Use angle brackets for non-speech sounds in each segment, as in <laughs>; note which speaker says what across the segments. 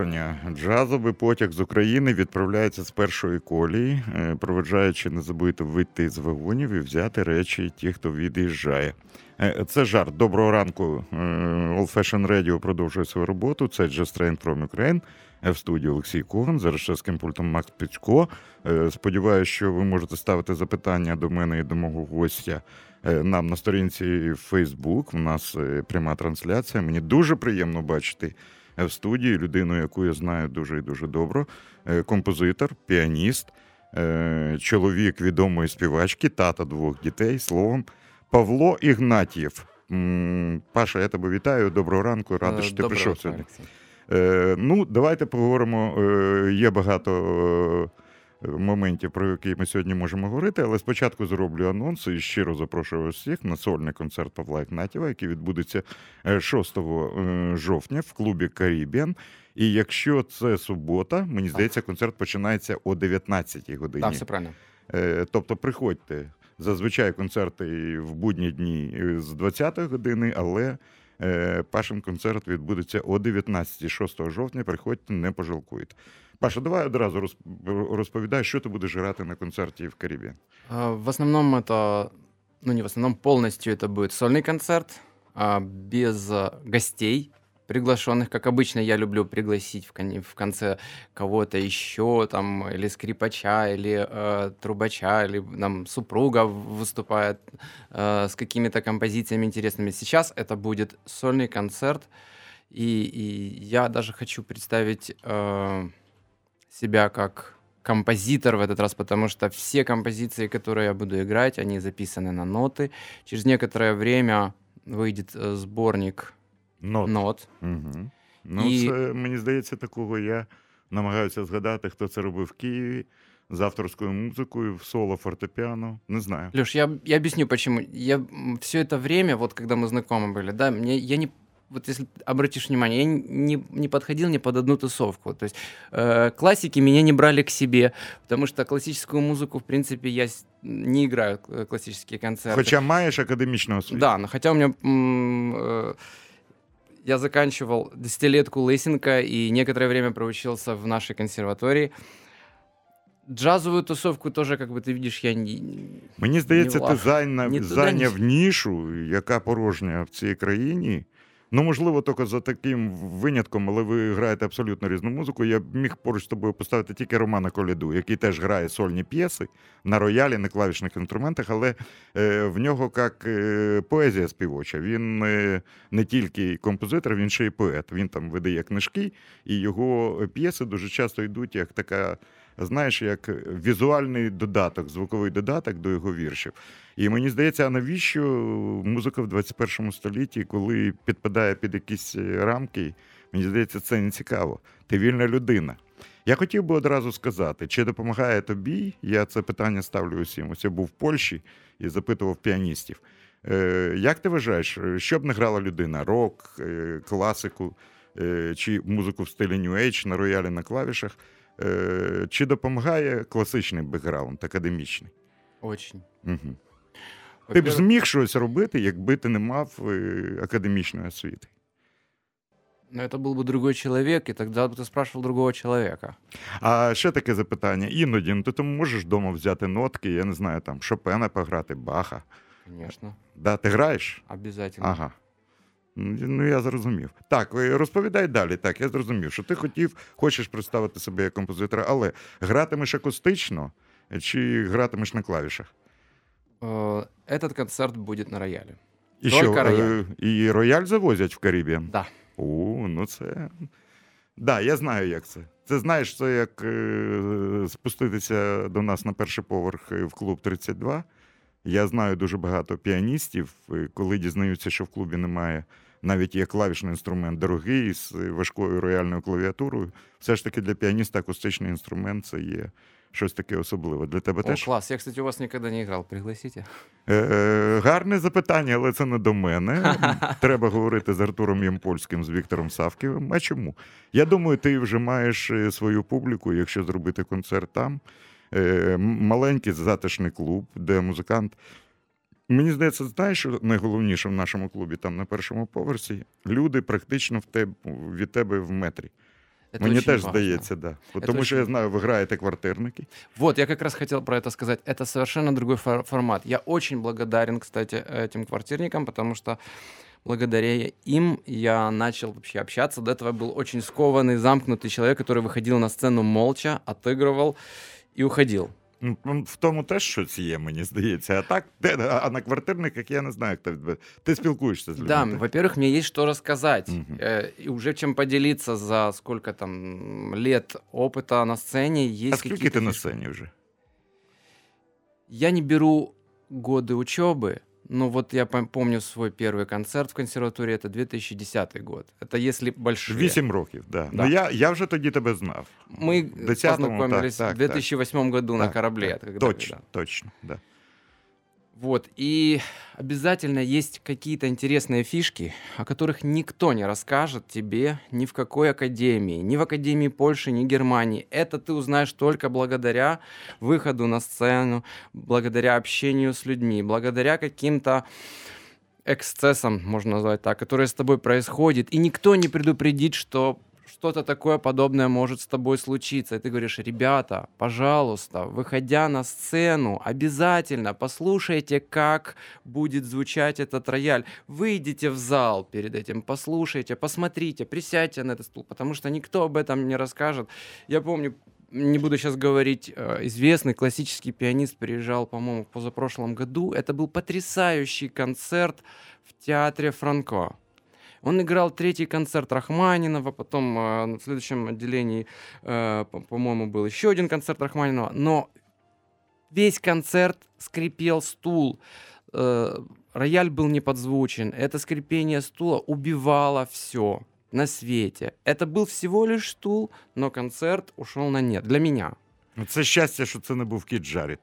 Speaker 1: Оголошення. Джазовий потяг з України відправляється з першої колії, е, проведжаючи, не забудьте вийти з вагонів і взяти речі ті, хто від'їжджає. Е, це жарт. Доброго ранку. Е, Old Fashion Radio продовжує свою роботу. Це Just Train from Ukraine. В студії Олексій Коган, за режисерським пультом Макс Піцько. Сподіваюся, що ви можете ставити запитання до мене і до мого гостя нам на сторінці Facebook. У нас пряма трансляція. Мені дуже приємно бачити в студії людину, яку я знаю дуже і дуже добре. Композитор, піаніст, е, чоловік відомої співачки, тата двох дітей, словом, Павло Ігнатів. Паша, я тебе вітаю. Доброго ранку, радий, що ти прийшов сьогодні. Е, ну, давайте поговоримо. Е, є багато моментів, про які ми сьогодні можемо говорити, але спочатку зроблю анонс і щиро запрошую всіх на сольний концерт Павла Ігнатєва, який відбудеться 6 е, е, жовтня в клубі Карібіан. І якщо це субота, мені здається, концерт починається о 19-й годині.
Speaker 2: Так, все правильно.
Speaker 1: Е, тобто, приходьте. Зазвичай концерти в будні дні з 20-ї години, але Пашин концерт відбудеться о 19 6 жовтня. Приходьте, не пожалкуйте. Паша, давай одразу розповідай, що ти будеш грати на концерте в Карибе.
Speaker 2: В основном это, ну не в основном, полностью это будет сольный концерт, без гостей, Приглашенных, как обычно я люблю пригласить в, кон- в конце кого-то еще, там, или скрипача, или э, трубача, или там супруга выступает э, с какими-то композициями интересными. Сейчас это будет сольный концерт, и, и я даже хочу представить... Э, себя как композитор в этот раз, потому что все композиции, которые я буду играть, они записаны на ноты. Через некоторое время выйдет э, сборник нот. нот.
Speaker 1: Угу. Ну, І... це, мені здається, такого я намагаюся згадати, хто це робив в Києві. З авторською музикою, в соло фортепиано. Не знаю.
Speaker 2: Леш, я, я объясню, почему. Я все это время, вот когда мы знакомы были, да, мне, я не вот если обратишь внимание, я не, не подходил ни под одну тусовку. То есть э, классики меня не брали к себе, потому что классическую музыку, в принципе, я не играю э, классические концерты.
Speaker 1: Хотя маешь академичную освіту.
Speaker 2: Да, но хотя у меня... Э, я заканчивал десятилетку Лысенко и некоторое время проучился в нашей консерватории. Джазову тусовку теж, як би ти видиш, я ні.
Speaker 1: Мені здається, не ти зайняв, зайняв нішу, яка порожня в цій країні. Ну, можливо, тільки за таким винятком, але ви граєте абсолютно різну музику. Я міг поруч з тобою поставити тільки Романа Коляду, який теж грає сольні п'єси на роялі, на клавішних інструментах, але е, в нього як е, поезія співоча. Він е, не тільки композитор, він ще й поет. Він там видає книжки, і його п'єси дуже часто йдуть як така знаєш, як візуальний додаток, звуковий додаток до його віршів. І мені здається, а навіщо музика в 21 столітті, коли підпадає під якісь рамки, мені здається, це не цікаво. Ти вільна людина. Я хотів би одразу сказати, чи допомагає тобі? Я це питання ставлю усім. Ось я був в Польщі і запитував піаністів. Е, як ти вважаєш, що б не грала людина? Рок, е, класику е, чи музику в стилі New Age на роялі на клавішах? Е, чи допомагає класичний бекграунд, академічний?
Speaker 2: Очень.
Speaker 1: Угу. Ти б зміг щось робити, якби ти не мав е, академічної освіти?
Speaker 2: Ну, это был бы другой человек, и тогда бы ты спрашивал другого человека.
Speaker 1: А ще таке запитання. Іноді ну, ти там можеш вдома взяти нотки, я не знаю, там Шопена пограти, Баха.
Speaker 2: Звісно.
Speaker 1: Да, Ти граєш?
Speaker 2: Обязательно.
Speaker 1: Ага. Ну, я зрозумів. Так, розповідай далі. Так, я зрозумів, що ти хотів, хочеш представити себе як композитора, але гратимеш акустично чи гратимеш на клавішах?
Speaker 2: Е, этот концерт буде на роялі.
Speaker 1: І Только що, рояль. І рояль завозять в Карибіан?
Speaker 2: Да.
Speaker 1: О, ну це. Да, я знаю, як це. Це знаєш, це як е, спуститися до нас на перший поверх в клуб 32 Я знаю дуже багато піаністів, коли дізнаються, що в клубі немає, навіть є клавішний інструмент дорогий з важкою рояльною клавіатурою. Все ж таки для піаніста акустичний інструмент це є щось таке особливе. Для тебе
Speaker 2: О,
Speaker 1: теж
Speaker 2: класс. Я, кстати, у вас никогда не играл. Пригласите.
Speaker 1: Е, е, гарне запитання, але це не до мене. <laughs> Треба говорити з Артуром Ямпольським, з Віктором Савківим. А чому? Я думаю, ти вже маєш е, свою публіку, якщо зробити концерт там. Е, м- Маленький затишний клуб, де музикант. Мені здається, знаєш, що найголовніше в нашому клубі, там на першому поверсі, люди практично в теб, від тебе в метрі.
Speaker 2: Это
Speaker 1: Мені
Speaker 2: очень
Speaker 1: теж
Speaker 2: важно.
Speaker 1: здається, да. Бо
Speaker 2: Це
Speaker 1: Тому що я
Speaker 2: очень-
Speaker 1: знаю, ви граєте квартирники.
Speaker 2: Вот, я как раз хотел про это сказать. Это совершенно другой фор- формат. Я очень благодарен, кстати, этим квартирникам, потому что благодаря им я начал вообще общаться. До этого я был очень скованный, замкнутый человек, который выходил на сцену молча, отыгрывал и уходил.
Speaker 1: Ну, м, В тому теж щось є, мені здається. А так, де, а на квартирниках я не знаю, як тебе. Ти спілкуєшся з людьми.
Speaker 2: Да,
Speaker 1: так?
Speaker 2: во-первых, мне есть что рассказать.
Speaker 1: Мгм.
Speaker 2: Э, И уже чем поделиться за сколько там лет опыта на сцене. Есть
Speaker 1: а скільки
Speaker 2: какие-то
Speaker 1: ти на
Speaker 2: фишки.
Speaker 1: сцені вже?
Speaker 2: Я не беру годы учебы, но вот я пом- помню свой первый концерт в консерватории, это 2010 год. Это если большие.
Speaker 1: Вісім років, да.
Speaker 2: Да.
Speaker 1: Ну я, я вже тоді тебе знав.
Speaker 2: Мы
Speaker 1: В 10-му,
Speaker 2: познакомились
Speaker 1: так,
Speaker 2: в
Speaker 1: так,
Speaker 2: 2008 году на
Speaker 1: Так,
Speaker 2: корабле.
Speaker 1: так.
Speaker 2: когда-
Speaker 1: Точно,
Speaker 2: когда.
Speaker 1: точно. Да.
Speaker 2: Вот, и обязательно есть какие-то интересные фишки, о которых никто не расскажет тебе ни в какой академии, ни в Академии Польши, ни Германии. Это ты узнаешь только благодаря выходу на сцену, благодаря общению с людьми, благодаря каким-то эксцессам, можно назвать так, которые с тобой происходят, и никто не предупредит, что что-то такое подобное может с тобой случиться. И ты говоришь, ребята, пожалуйста, выходя на сцену, обязательно послушайте, как будет звучать этот рояль. Выйдите в зал перед этим, послушайте, посмотрите, присядьте на этот стул, потому что никто об этом не расскажет. Я помню, не буду сейчас говорить, э, известный классический пианист приезжал, по-моему, в позапрошлом году. Это был потрясающий концерт в театре Франко. Он играл третий концерт Рахманинова, потом э, в следующем отделении, э, по- по-моему, был еще один концерт Рахманинова, но весь концерт скрипел стул, э, рояль был не подзвучен, это скрипение стула убивало все на свете. Это был всего лишь стул, но концерт ушел на нет. Для меня.
Speaker 1: Ну, Це щастя, що це не був кіт Джарід.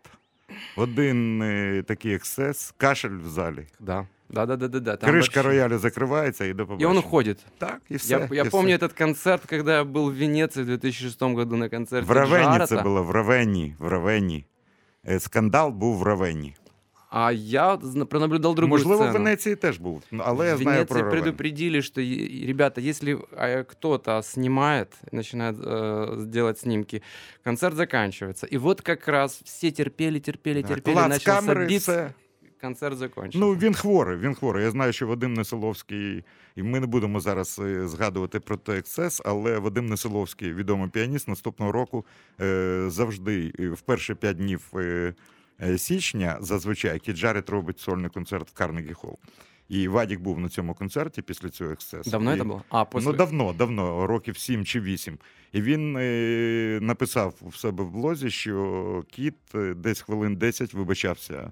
Speaker 1: Один е, такий ексцес, кашель в залі.
Speaker 2: Да. Да, да, да, да, да. там
Speaker 1: Кришка
Speaker 2: вообще-
Speaker 1: роялю закривається і до
Speaker 2: И
Speaker 1: побачення.
Speaker 2: он уходит.
Speaker 1: Так, і все.
Speaker 2: Я, я
Speaker 1: і
Speaker 2: помню
Speaker 1: все.
Speaker 2: этот концерт, когда я был в Венеции в 2006 году на концерте
Speaker 1: В Равенні
Speaker 2: Джарета.
Speaker 1: це було, в Равенні, в Равенні. Е, Скандал був в Равенні.
Speaker 2: А я зна- пронаблюдал другую
Speaker 1: Можливо, в
Speaker 2: сцену.
Speaker 1: Венеції теж був, ну, але я
Speaker 2: в
Speaker 1: знаю
Speaker 2: Венеции
Speaker 1: про Равенні.
Speaker 2: предупредили, что, е- ребята, если а, кто-то снимает, начинает э, делать снимки, концерт заканчивается. И вот как раз все терпели, терпели,
Speaker 1: Да,
Speaker 2: терпели,
Speaker 1: клац
Speaker 2: начался
Speaker 1: камери,
Speaker 2: бит,
Speaker 1: все.
Speaker 2: концерт закончился.
Speaker 1: Ну, він хворий, він хворий. Я знаю, що Вадим Несиловський, і ми не будемо зараз е, згадувати про той ексцес, але Вадим Несиловський, відомий піаніст, наступного року е, завжди е, в перші п'ять днів січня зазвичай Кіт Джаррет робить сольний концерт в Карнегі Холл. І Вадік був на цьому концерті після цього ексцесу.
Speaker 2: Давно
Speaker 1: І-
Speaker 2: это было? А, после...
Speaker 1: Ну, давно, давно, років сім чи вісім. І він е, написав в себе в блозі, що Кіт десь хвилин 10 вибачався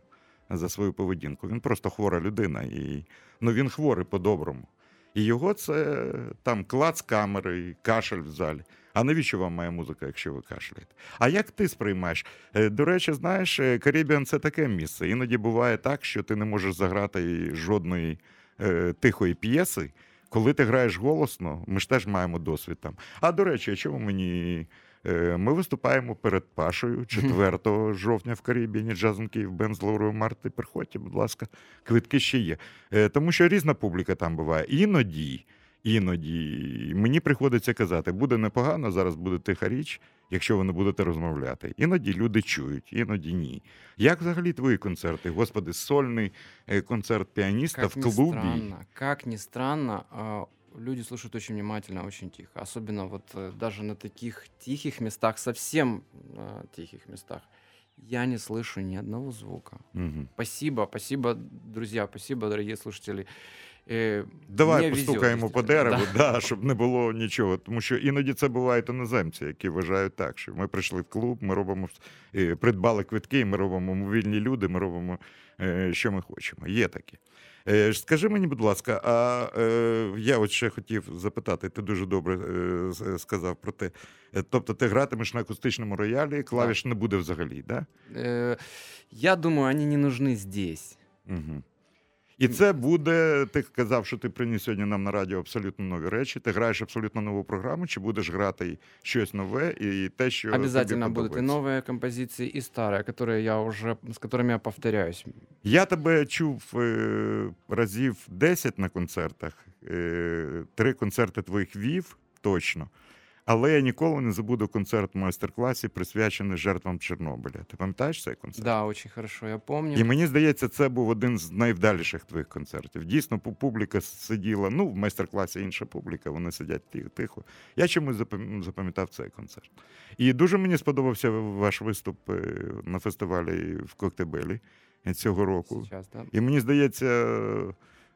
Speaker 1: за свою поведінку. Він просто хвора людина. І, ну, він хворий по-доброму. І його це там клац камери, кашель в залі. А навіщо вам моя музика, якщо ви кашляєте? А як ти сприймаєш? Е, До речі, знаєш, е, Карібіан це таке місце. Іноді буває так, що ти не можеш заграти жодної е, тихої п'єси, коли ти граєш голосно, ми ж теж маємо досвід там. А до речі, чому мені. Е, Ми виступаємо перед Пашою 4 жовтня в Карібіні Джазом Київ Бен з Лаурою Марти. Приходьте, будь ласка, квитки ще є. Е, Тому що різна публіка там буває. Іноді, іноді мені приходиться казати, буде непогано, зараз буде тиха річ, якщо ви не будете розмовляти. Іноді люди чують, іноді ні. Як взагалі твої концерти? Господи, сольний е, концерт піаніста
Speaker 2: Как
Speaker 1: в клубі.
Speaker 2: странно, как ни странно, люди слушают очень внимательно, очень тихо. Особенно вот э, даже на таких тихих местах, совсем э, тихих местах, я не слышу ни одного звука.
Speaker 1: Мгм.
Speaker 2: Спасибо, спасибо, друзья, спасибо, дорогие слушатели. Е,
Speaker 1: Давай
Speaker 2: мені
Speaker 1: постукаємо
Speaker 2: везет,
Speaker 1: по дереву,
Speaker 2: да.
Speaker 1: да, щоб не було нічого. Тому що іноді це бувають іноземці, які вважають так, що ми прийшли в клуб, ми робимо е, придбали квитки, ми робимо мобільні люди, ми робимо, е, що ми хочемо. Є такі. Е, Скажи мені, будь ласка, а е, я от ще хотів запитати, ти дуже добре е, сказав про те. Тобто ти гратимеш на акустичному роялі, клавіш не буде взагалі, так? Да?
Speaker 2: Я думаю, вони не нужны здесь.
Speaker 1: Угу. І це буде. Ти казав, що ти приніс сьогодні нам на радіо абсолютно нові речі. Ти граєш абсолютно нову програму, чи будеш грати щось нове і те, що
Speaker 2: Обязательно
Speaker 1: тобі
Speaker 2: будут и
Speaker 1: подобається?
Speaker 2: новые композиции, и старые, которые я уже, с которыми я повторяюсь.
Speaker 1: Я тебе чув е, разів 10 на концертах. Е, три концерти твоїх вів точно. Але я ніколи не забуду концерт в майстер-класі, присвячений жертвам Чорнобиля. Ти пам'ятаєш цей концерт?
Speaker 2: Да, очень хорошо, я помню.
Speaker 1: І мені здається, це був один з найвдаліших твоїх концертів. Дійсно, пу- публіка сиділа. Ну, в майстер-класі інша публіка, вони сидять ти- тихо. Я чомусь запам'ятав цей концерт. І дуже мені сподобався ваш виступ е, на фестивалі в Коктебелі цього року.
Speaker 2: Сейчас, да.
Speaker 1: І мені здається,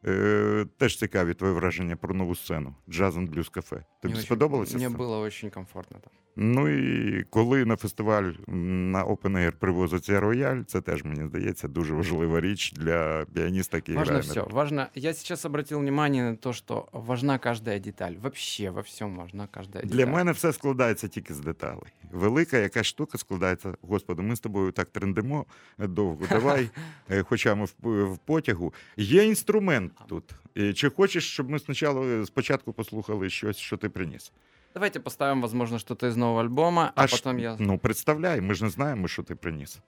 Speaker 1: е, теж цікаві твої враження про нову сцену Джаз and Blues Cafe. Тобі сподобалося?
Speaker 2: Мне
Speaker 1: це?
Speaker 2: было очень комфортно там.
Speaker 1: Ну і коли на фестиваль на Open Air привозиться рояль, це теж мені здається дуже важлива річ для піаніста, який
Speaker 2: Важно
Speaker 1: грає.
Speaker 2: все. Важно. Я сейчас обратил внимание на то, что важна каждая деталь. Вообще во всем важна каждая деталь.
Speaker 1: Для мене все складається тільки з деталей. Велика якась штука складається. Господи, ми з тобою так трендимо довго. Давай, <laughs> е, хоча ми в, потягу. Є інструмент тут. І Чи хочеш, щоб ми спочатку, спочатку послухали щось, що ти приніс?
Speaker 2: Давайте поставим, возможно, что-то из нового альбома, а,
Speaker 1: ж-
Speaker 2: потом я...
Speaker 1: Ну, представляй, ми ж не знаємо, що ти приніс.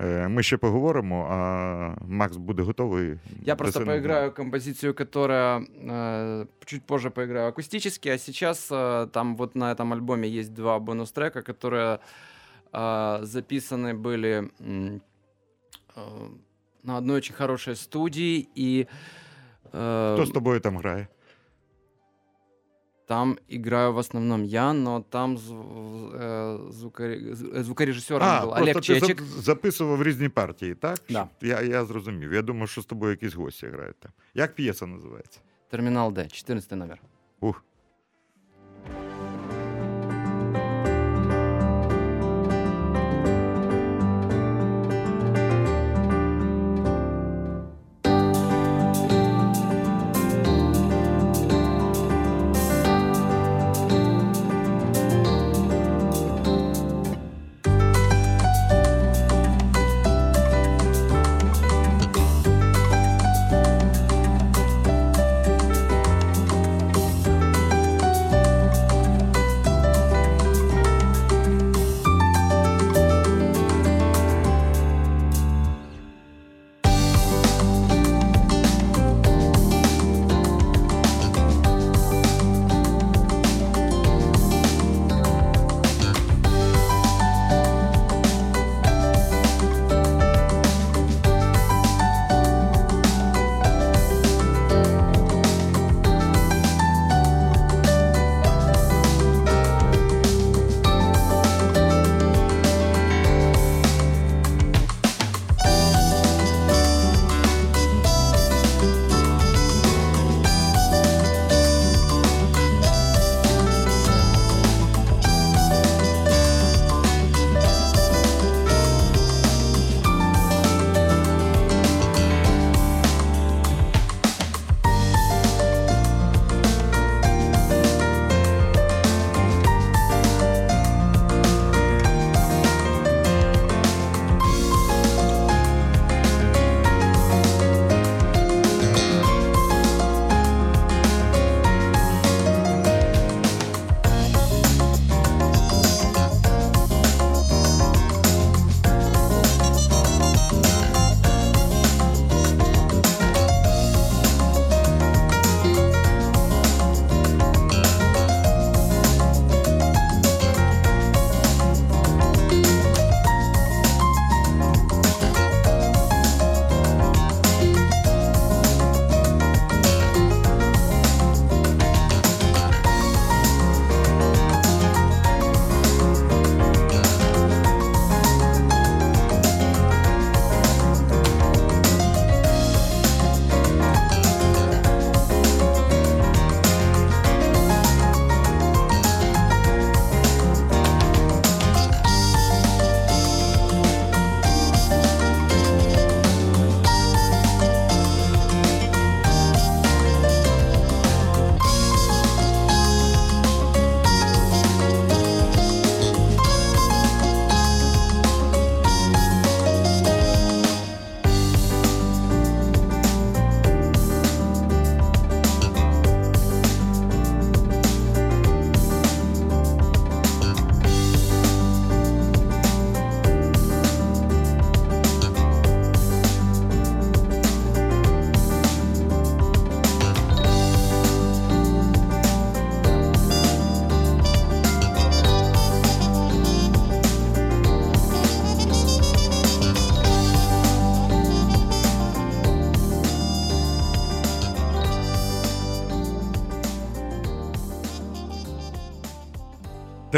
Speaker 1: Е, Ми ще поговоримо, а Макс буде готовий.
Speaker 2: Я просто
Speaker 1: До
Speaker 2: поиграю композицию, которая э, чуть позже поиграю акустически, а сейчас э, там вот на этом альбоме есть два бонус-трека, которые э, записаны были м, э, на одной очень хорошей студии, и э,
Speaker 1: Хто з тобою там грає?
Speaker 2: Там играю в основном я, но там э, звукоре- звукорежиссером
Speaker 1: А,
Speaker 2: был
Speaker 1: просто
Speaker 2: Олег
Speaker 1: ти
Speaker 2: Чечик.
Speaker 1: за- записував різні партії, так?
Speaker 2: Да.
Speaker 1: Я, я зрозумів. Я думав, що з тобою якісь гості грають там. Як п'єса називається?
Speaker 2: Термінал Д, 14 номер.
Speaker 1: Ух.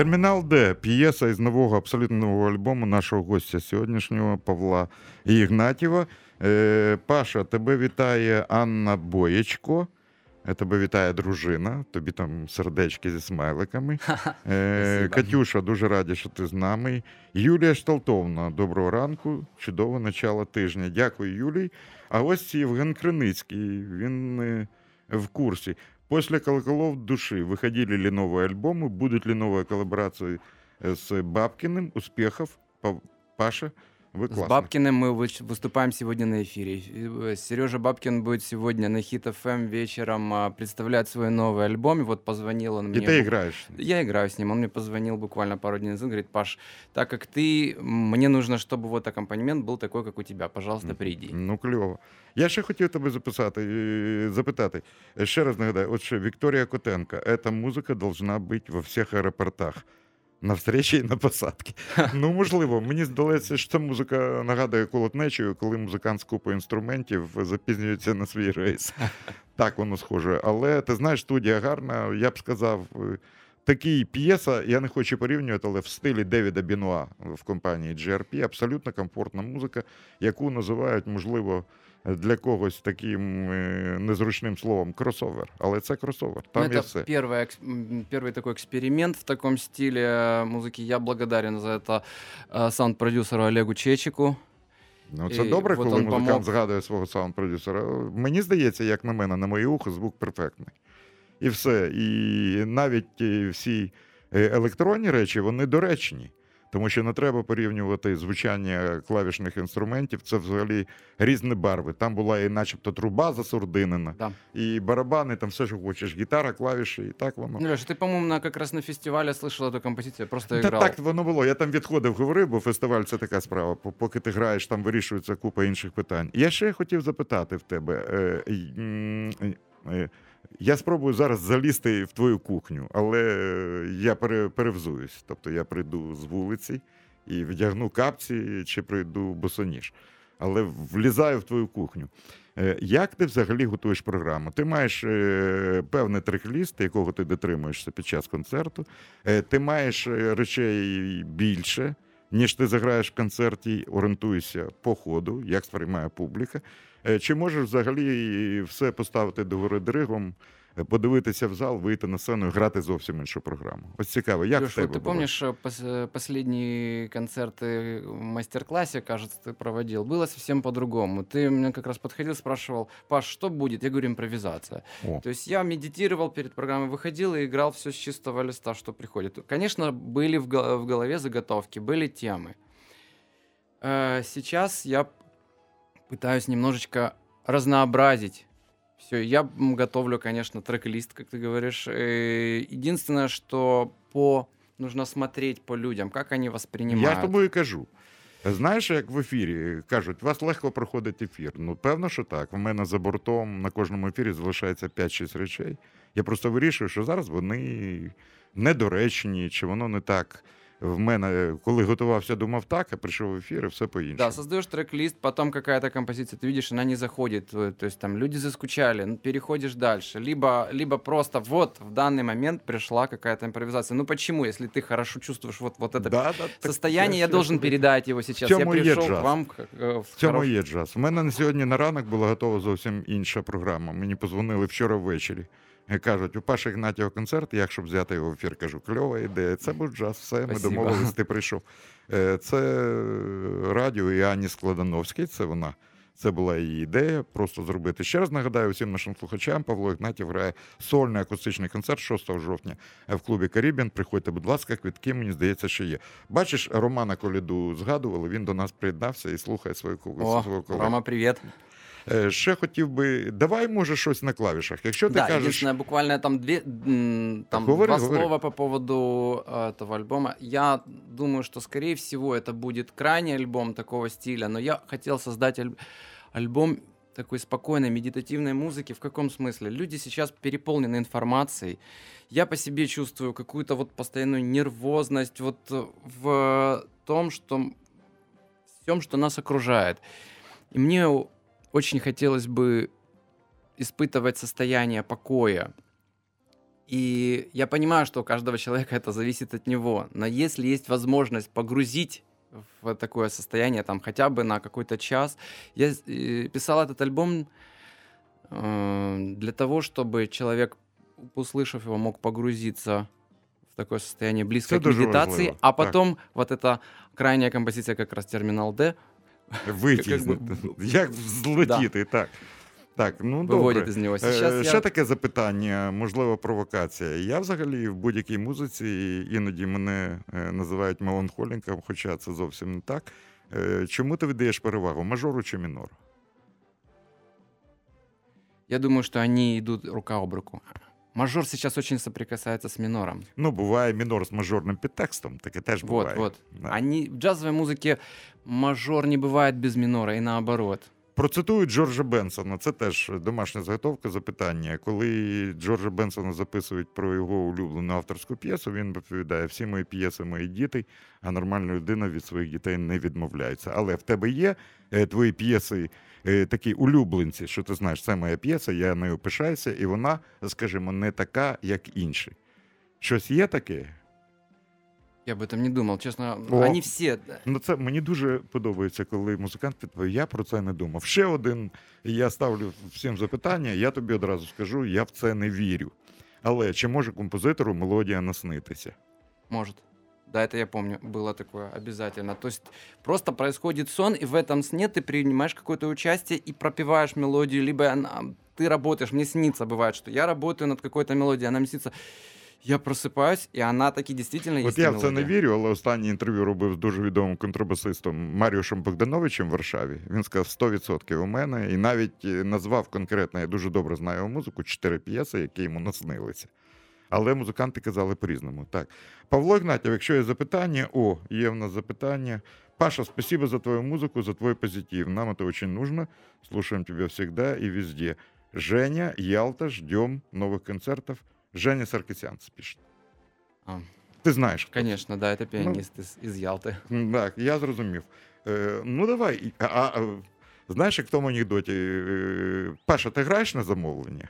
Speaker 1: Термінал Д п'єса із нового абсолютно нового альбому нашого гостя сьогоднішнього Павла Ігнатєва. Е, Паша, тебе вітає Анна Боєчко. Е, Тебе вітає дружина, тобі там сердечки зі смайликами. Е, Катюша, дуже раді, що ти з нами. Юлія Шталтовна, доброго ранку, чудове начало тижня. Дякую, Юлій. А ось Євген Криницький, він е, в курсі. После колоколов души выходили ли новые альбомы, будут ли новые коллаборации э, с Бабкиным? Успехов, Па- Паша, вы
Speaker 2: С
Speaker 1: классный.
Speaker 2: Бабкиным мы выч- выступаем сегодня на эфире. Сережа Бабкин будет сегодня на Хит ФМ вечером а, представлять свой новый альбом. И вот позвонил он
Speaker 1: И
Speaker 2: мне.
Speaker 1: ты
Speaker 2: бу-
Speaker 1: играешь.
Speaker 2: Я играю с ним. Он мне позвонил буквально пару дней назад. Говорит, Паш, так как ты, мне нужно, чтобы вот аккомпанемент был такой, как у тебя. Пожалуйста,
Speaker 1: Мгм.
Speaker 2: приди.
Speaker 1: Ну, кльово. Я ще хотів тебе записати, е, запитати. Е, Ще раз нагадаю, от ще Вікторія Котенко. Эта музика должна бути во всіх аеропортах. На встречі і на посадки. Ну, можливо, мені здається, що ця музика нагадує колотнечою, коли музикант з купою інструментів запізнюється на свій рейс. Так воно схоже. Але ти знаєш, студія гарна, я б сказав. е, Такий п'єса, я не хочу порівнювати, але в стилі Девіда Бінуа в компанії GRP абсолютно комфортна музика, яку називають, можливо, для когось таким е, незручним словом кросовер. Але це кросовер.
Speaker 2: Ну,
Speaker 1: Там є
Speaker 2: это
Speaker 1: все.
Speaker 2: первый, экс- м, первый такой эксперимент в таком стиле музыки. Я благодарен за это э, саунд-продюсеру Олегу Чечику.
Speaker 1: Ну, це
Speaker 2: І
Speaker 1: добре,
Speaker 2: от
Speaker 1: коли
Speaker 2: он
Speaker 1: музикант
Speaker 2: помог.
Speaker 1: згадує свого саунд-продюсера. Мені здається, як на мене, на моє ухо, звук перфектний. І все. І навіть е, всі е, електронні речі, вони доречні. Тому що не треба порівнювати звучання клавішних інструментів. Це взагалі різні барви. Там була і начебто труба засурдинена,
Speaker 2: Да.
Speaker 1: і барабани, там все, що хочеш, гітара, клавіші, і так воно.
Speaker 2: Ну, Леша, ты, по-моему, на, как раз на фестивале слышал эту композицию, я просто
Speaker 1: Та
Speaker 2: играл.
Speaker 1: так воно було. Я там відходив, говорив, бо фестиваль це така справа. По- Поки ти граєш, там вирішується купа інших питань. Я ще хотів запитати в тебе. е, й- м, е, я спробую зараз залізти в твою кухню, але е, я пере- перевзуюсь. Тобто я прийду з вулиці і вдягну капці чи прийду босоніж. Але влізаю в твою кухню. Е, Як ти взагалі готуєш програму? Ти маєш е, певний трек-ліст, якого ти дотримуєшся під час концерту. Ти маєш речей більше, ніж ти заграєш в концерті, орієнтуєшся по ходу, як сприймає публіка. Е, Чи можеш взагалі все поставити до гори дригом, е, подивитися в зал, вийти на сцену і грати зовсім іншу програму? Ось цікаво, як в
Speaker 2: Леш,
Speaker 1: тебе
Speaker 2: вот ты
Speaker 1: було?
Speaker 2: помнишь э, пос- э, последние концерты в мастер-классе, кажется, ты проводил? Было совсем по-другому. Ты мне как раз подходил, спрашивал, Паш, что будет? Я говорю, импровизация.
Speaker 1: О.
Speaker 2: То есть я медитировал перед программой, выходил и играл все с чистого листа, что приходит. Конечно, были в го- в голове заготовки, были темы. Э, Сейчас я пытаюсь немножечко разнообразить все. Я м, готовлю, конечно, трек-лист, как ты говоришь. Э, Единственное, что по нужно смотреть по людям, как они воспринимают.
Speaker 1: Я з тобою кажу. Знаєш, як в ефірі кажуть, у вас легко проходить ефір. Ну, певно, що так. У мене за бортом на кожному ефірі залишається 5-6 речей. Я просто вирішую, що зараз вони недоречні, чи воно не так. В мене, коли готувався, думав так, а прийшов в ефір, і все по-іншому.
Speaker 2: Да, создаешь трек-лист, потом какая-то композиция, ты видишь, она не заходит, э, то есть там люди заскучали, ну, переходишь дальше, либо, либо просто вот в данный момент пришла какая-то импровизация. Ну почему, если ты хорошо чувствуешь вот, вот это
Speaker 1: Да, да, так
Speaker 2: состояние, я
Speaker 1: ще
Speaker 2: должен
Speaker 1: туди.
Speaker 2: передать его сейчас.
Speaker 1: В
Speaker 2: Я
Speaker 1: цьому є
Speaker 2: пришел к
Speaker 1: джаз.
Speaker 2: вам как, э, в
Speaker 1: В цьому
Speaker 2: хорош-
Speaker 1: є джаз. У мене на сьогодні на ранок була готова зовсім інша програма. Мені позвонили вчора ввечері. Кажуть, у Паші Ігнатєва концерт, як щоб взяти його в ефір, кажу, кльова ідея. Це був джаз, все, ми домовились, ти прийшов. Е, Це радіо і Ані Складановській, це вона. Це була її ідея, просто зробити. Ще раз нагадаю всім нашим слухачам, Павло Ігнатів грає сольний акустичний концерт 6 жовтня в клубі Карібіан. Приходьте, будь ласка, квитки, мені здається, що є. Бачиш, Романа Коліду згадували, він до нас приєднався і слухає свою
Speaker 2: О,
Speaker 1: свого колегу.
Speaker 2: Рома, привет.
Speaker 1: Ще хотів би, давай, може, щось на клавішах. Якщо ти
Speaker 2: да,
Speaker 1: кажеш,
Speaker 2: буквально там две, м, там
Speaker 1: говори,
Speaker 2: два
Speaker 1: говори.
Speaker 2: слова по поводу этого альбома. Я думаю, что, скорее всего, это будет крайний альбом такого стиля, но я хотел создать аль- альбом такой спокойной, медитативной музыки. В каком смысле? Люди сейчас переполнены информацией. Я по себе чувствую какую-то вот постоянную нервозность вот в том, что всем, что нас окружает. И мне очень хотелось бы испытывать состояние покоя. И я понимаю, что у каждого человека это зависит от него. Но если есть возможность погрузить в такое состояние, там хотя бы на какой-то час, я э, писал этот альбом э, для того, чтобы человек, услышав его, мог погрузиться в такое состояние близкое к медитации, а
Speaker 1: так.
Speaker 2: потом вот эта крайняя композиция, как раз терминал D, <laughs>
Speaker 1: Витіснити. <laughs> Як злетіти, так. Так, ну добре.
Speaker 2: из него.
Speaker 1: Е,
Speaker 2: Сейчас
Speaker 1: Ще
Speaker 2: я...
Speaker 1: таке запитання, можливо, провокація. Я взагалі в будь-якій музиці іноді мене е, називають меланхоліком, хоча це зовсім не так. Е, Чому ти віддаєш перевагу? Мажору чи мінору?
Speaker 2: я думаю, что они идут рука об руку. Мажор сейчас очень соприкасается с минором.
Speaker 1: Ну, буває мінор з мажорним підтекстом, таке теж
Speaker 2: Вот,
Speaker 1: буває.
Speaker 2: вот.
Speaker 1: Да.
Speaker 2: Они в джазовой музыке мажор не бывает без минора, и наоборот.
Speaker 1: Процитую Джорджа Бенсона. Це теж домашня заготовка запитання. Коли Джорджа Бенсона записують про його улюблену авторську п'єсу, він відповідає: всі мої п'єси мої діти, а нормальна людина від своїх дітей не відмовляється. Але в тебе є е, твої п'єси, е, такі улюбленці, що ти знаєш, це моя п'єса, я нею пишаюся, і вона, скажімо, не така, як інші. Щось є таке?
Speaker 2: Я об этом не думал, честно.
Speaker 1: О.
Speaker 2: Они все...
Speaker 1: Ну, це мені дуже подобається, коли музикант відповідає, я про це не думав. Ще один, я ставлю всім запитання, я тобі одразу скажу, я в це не вірю. Але чи може композитору мелодія наснитися?
Speaker 2: Может. Да, это я помню, было такое обязательно. То есть просто происходит сон, и в этом сне ты принимаешь какое-то участие и пропиваешь мелодию, либо она- ты работаешь. Мне снится бывает, что я работаю над какой-то мелодией, она мне снится. Я просыпаюсь, и она таки действительно
Speaker 1: От
Speaker 2: есть
Speaker 1: я в це не
Speaker 2: мелодия.
Speaker 1: вірю, але останнє інтерв'ю робив з дуже відомим контрабасистом Маріушем Богдановичем в Варшаві. Він сказав 100% у мене, і навіть е, назвав конкретно, я дуже добре знаю його музику, чотири п'єси, які йому наснилися. Але музиканти казали по-різному. Так. Павло Ігнатів, якщо є запитання, о, є в нас запитання. Паша, спасибо за твою музыку, за твой позитив. Нам это очень нужно. Слушаем тебя всегда и везде. Женя, Ялта, ждем новых концертов. Женя Саркисян пишет.
Speaker 2: А,
Speaker 1: Ти знаєш. це?
Speaker 2: конечно, да, это пианист из, из Ялты.
Speaker 1: М, Так, я зрозумів. Е, ну давай. А, а, е, знаєш, як в тому анекдоті? е, Паша, ти граєш на замовлення?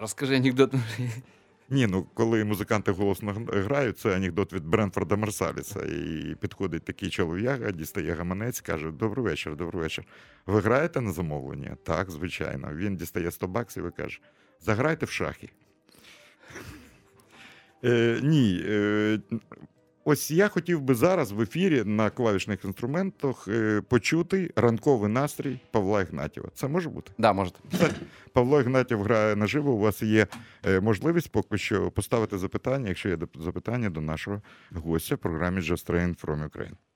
Speaker 2: Расскажи анекдот.
Speaker 1: Ні, ну коли музиканти голосно грають, це анекдот від Бренфорда Марсаліса. І підходить такий чолов'яга, дістає гаманець, каже: Добрий вечір, добрий вечір. Ви граєте на замовлення? Так, звичайно. Він дістає 100 баксів і каже: Заграйте в шахи. Е, ні. Е, ось я хотів би зараз в ефірі на клавішних інструментах е, почути ранковий настрій Павла Ігнатєва. Це може бути?
Speaker 2: Да, может.
Speaker 1: Павло Ігнатів грає наживо. У вас є е, можливість поки що поставити запитання, якщо є запитання до нашого гостя в програмі Just Train from Ukraine.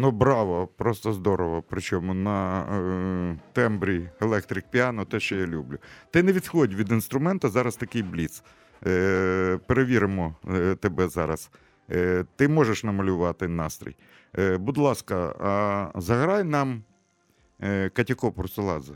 Speaker 1: Ну, браво, просто здорово. Причому на е, тембрі електрик піано, те, що я люблю. Ти не відходь від інструмента, зараз такий бліц. Е, перевіримо е, тебе зараз. Е, ти можеш намалювати настрій. Е, будь ласка, а заграй нам е, Катяко Пурсуладзе.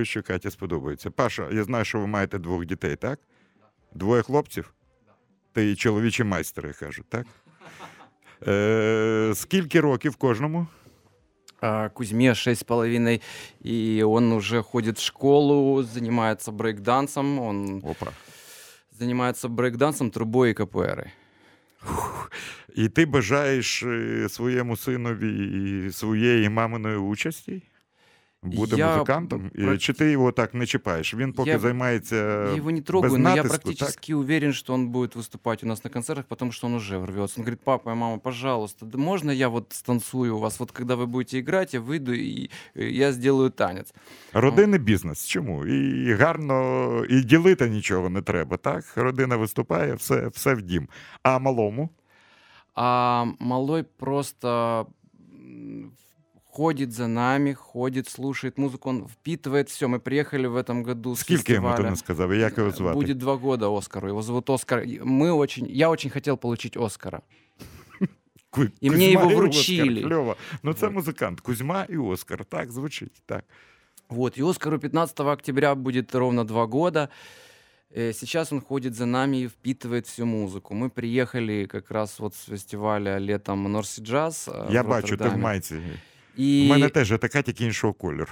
Speaker 1: Думаю, що Каті сподобається. Паша, я знаю, що ви маєте двох дітей, так? Двоє хлопців? Ти чоловічі майстери кажуть, так? Е, скільки років кожному?
Speaker 2: Кузьме шесть с половиной, и он уже ходит в школу, занимается брейкдансом, он
Speaker 1: Опа.
Speaker 2: занимается брейкдансом, трубой и КПР.
Speaker 1: І ти бажаєш е, своєму синові і своєї маминої участі? Бути
Speaker 2: Я
Speaker 1: музикантом? І
Speaker 2: практи-
Speaker 1: Чи ти його так не чіпаєш? Він поки
Speaker 2: Я-
Speaker 1: займається
Speaker 2: Я его не трогаю,
Speaker 1: без
Speaker 2: но я
Speaker 1: натиску, так?
Speaker 2: практически уверен, что он будет выступать у нас на концертах, потому что он уже рвется. Он говорит, папа, мама, пожалуйста, да можно я вот станцую у вас? Вот когда вы будете играть, я выйду и э, я сделаю танец.
Speaker 1: Родинний бізнес. Чому? І гарно, і ділити нічого не треба, так? Родина виступає, все, все в дім. А малому?
Speaker 2: А малой просто м, ходит за нами, ходит, слушает музыку, он впитывает все. Мы приехали в этом году с
Speaker 1: Скільки йому ти
Speaker 2: фестиваля.
Speaker 1: не сказав? І як його звати?
Speaker 2: Будет два года Оскару. Его зовут Оскар. И Мы очень, я очень хотел получить Оскара.
Speaker 1: Ку-
Speaker 2: І мені його
Speaker 1: Оскар.
Speaker 2: вручили.
Speaker 1: Кльово. Ну це
Speaker 2: Вот.
Speaker 1: музикант. Кузьма і Оскар. Так, звучить. Так.
Speaker 2: Вот, и Оскару 15 октября будет ровно два года. Э, Сейчас он ходит за нами и впитывает всю музыку. Мы приехали как раз вот с фестиваля летом Норси Джаз. э,
Speaker 1: Я
Speaker 2: в
Speaker 1: бачу, ти в
Speaker 2: Роттердаме.
Speaker 1: майці.
Speaker 2: И
Speaker 1: У мене теж така, тільки іншого кольору.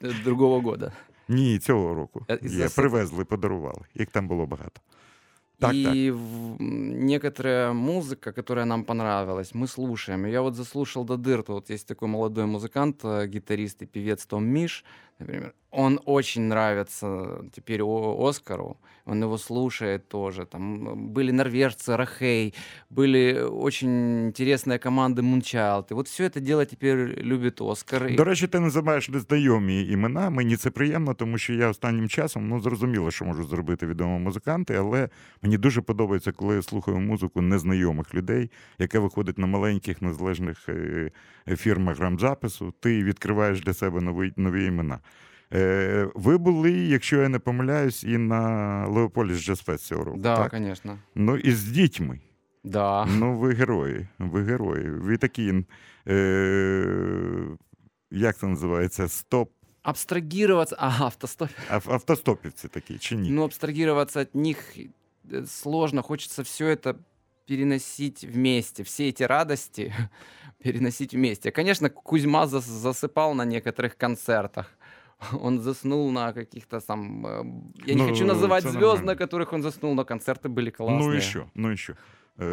Speaker 2: э, другого года.
Speaker 1: Ні, цього року.
Speaker 2: Е, із
Speaker 1: Є,
Speaker 2: засоб-
Speaker 1: привезли, подарували. Їх там було багато. Так,
Speaker 2: и
Speaker 1: так.
Speaker 2: в- м, некоторая музыка, которая нам понравилась, мы слушаем. И Я вот заслушал до дыр. Вот есть такой молодой музыкант, э, гитарист и певец Том Миш, например. Он очень нравится теперь О- Оскару. Он его слушает тоже. Там м, были норвежцы, Рахей, были очень интересные команды Мунчайлд. И вот все это дело теперь любит Оскар. И-
Speaker 1: До речі, ти називаєш незнайомі імена. Мені це приємно, тому що я останнім часом ну зрозуміло, що можуть зробити відомі музиканти, але мені дуже подобається, коли я слухаю музику незнайомих людей, яка виходить на маленьких незалежних е, фірмах грамзапису. Ти відкриваєш для себе нові, нові імена. Е, ви були, якщо я не помиляюсь, і на Леополіс Джазфест цього року.
Speaker 2: Да,
Speaker 1: так?
Speaker 2: конечно.
Speaker 1: Ну і з дітьми.
Speaker 2: Да.
Speaker 1: Ну, ви герої, ви герої. Ви такі, е, як це називається, стоп,
Speaker 2: Абстрагироваться... Ага, автостоп.
Speaker 1: ав- автостопівці такі, чи ні?
Speaker 2: Ну, абстрагироваться от них э, сложно. Хочется все это переносить вместе, все эти радости <laughs> переносить вместе. Конечно, Кузьма зас- засыпал на некоторых концертах. <laughs> Он заснул на каких-то там... э, Я не
Speaker 1: Ну,
Speaker 2: хочу называть
Speaker 1: это
Speaker 2: звезд, на
Speaker 1: нормально.
Speaker 2: которых он заснул, но концерты были классные.
Speaker 1: Ну і що? Ну і що? Е,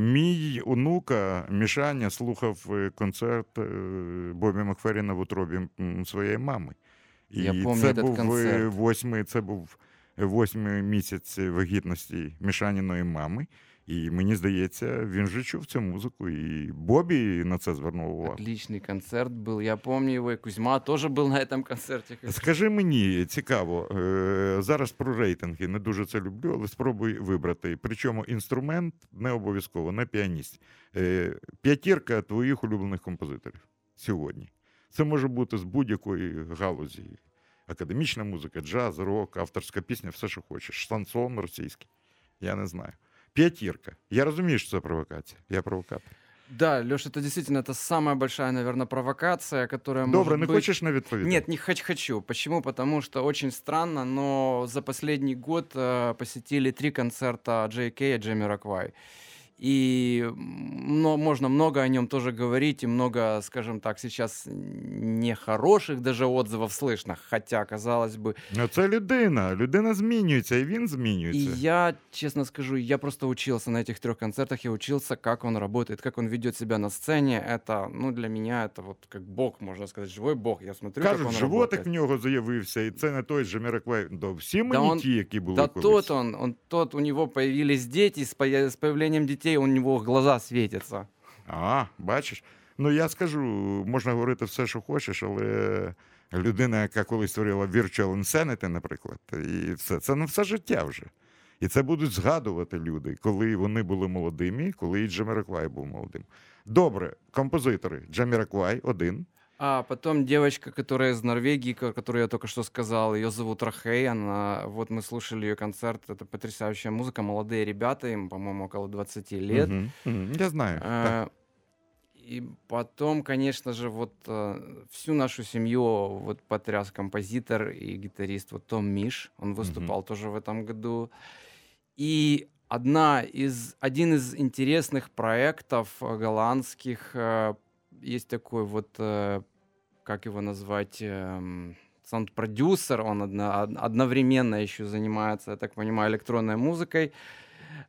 Speaker 1: мій онука Мішаня слухав е, концерт е, Бобі Макферіна в утробі м, своєї мами. І
Speaker 2: Я пам'ятаю
Speaker 1: це
Speaker 2: этот
Speaker 1: був е,
Speaker 2: концерт.
Speaker 1: восьмий, це був восьмий місяць вагітності Мішаніної мами. І мені здається, він же чув цю музику, і Бобі на це звернув увагу.
Speaker 2: Отличный концерт был. Я помню его, и Кузьма тоже был на этом концерте.
Speaker 1: Скажи мені, цікаво, е, зараз про рейтинги не дуже це люблю, але спробуй вибрати. Причому інструмент не обов'язково, не піаніст. Е, П'ятірка твоїх улюблених композиторів сьогодні. Це може бути з будь-якої галузі. Академічна музика, джаз, рок, авторська пісня, все, що хочеш. Шансон російський. Я не знаю. П'ятірка. Я розумію, що це провокація. Я провокатор.
Speaker 2: Да, Леша, это действительно это самая большая, наверное, провокация, которая
Speaker 1: Добре,
Speaker 2: может
Speaker 1: не
Speaker 2: быть...
Speaker 1: хочеш не відповідати?
Speaker 2: Нет, не хочу, хочу. Почему? Потому что очень странно, но за последний год э, посетили три концерта Джей Кей и Джемми Роквай. И мно- можно много о нем тоже говорить, и много, скажем так, сейчас нехороших даже отзывов слышно. Хотя, казалось бы,
Speaker 1: Ну, це людина. Людина змінюється, і він
Speaker 2: и
Speaker 1: змінюється.
Speaker 2: я, честно скажу, я просто учился на этих трех концертах, я учился, как он работает, как он ведет себя на сцене. Это, ну, для меня это вот как бог, можно сказать, живой бог. Я смотрю, как
Speaker 1: Кажуть,
Speaker 2: он
Speaker 1: животик в
Speaker 2: работает.
Speaker 1: нього з'явився, і це не той же Міраквай. Да, всі
Speaker 2: Да
Speaker 1: мені
Speaker 2: он-
Speaker 1: ті, які були
Speaker 2: Да
Speaker 1: колись.
Speaker 2: тот он, он тот, у него появились дети, с, поя- с появлением детей у нього глаза світяться.
Speaker 1: А, бачиш. Ну я скажу, можна говорити все, що хочеш, але людина, яка колись створила Virtual Insanity, наприклад, і все, це ну все життя вже. І це будуть згадувати люди, коли вони були молодими, коли і Джаміраквай був молодим. Добре, композитори. Джаміраквай один.
Speaker 2: А потом девочка, которая из Норвегии, ко- которую я только что сказал, ее зовут Рахей, она, вот мы слушали ее концерт, это потрясающая музыка, молодые ребята, им, по-моему, около 20 лет.
Speaker 1: Мгм, мгм, Я знаю. так.
Speaker 2: Э, И потом, конечно же, вот э, всю нашу семью вот потряс композитор и гитарист вот Том Миш. Он выступал тоже в этом году. И одна из, один из интересных проектов э, голландских э, есть такой вот, э, как его назвать, эм, саунд-продюсер, он одно- од- одновременно еще занимается, я так понимаю, электронной музыкой.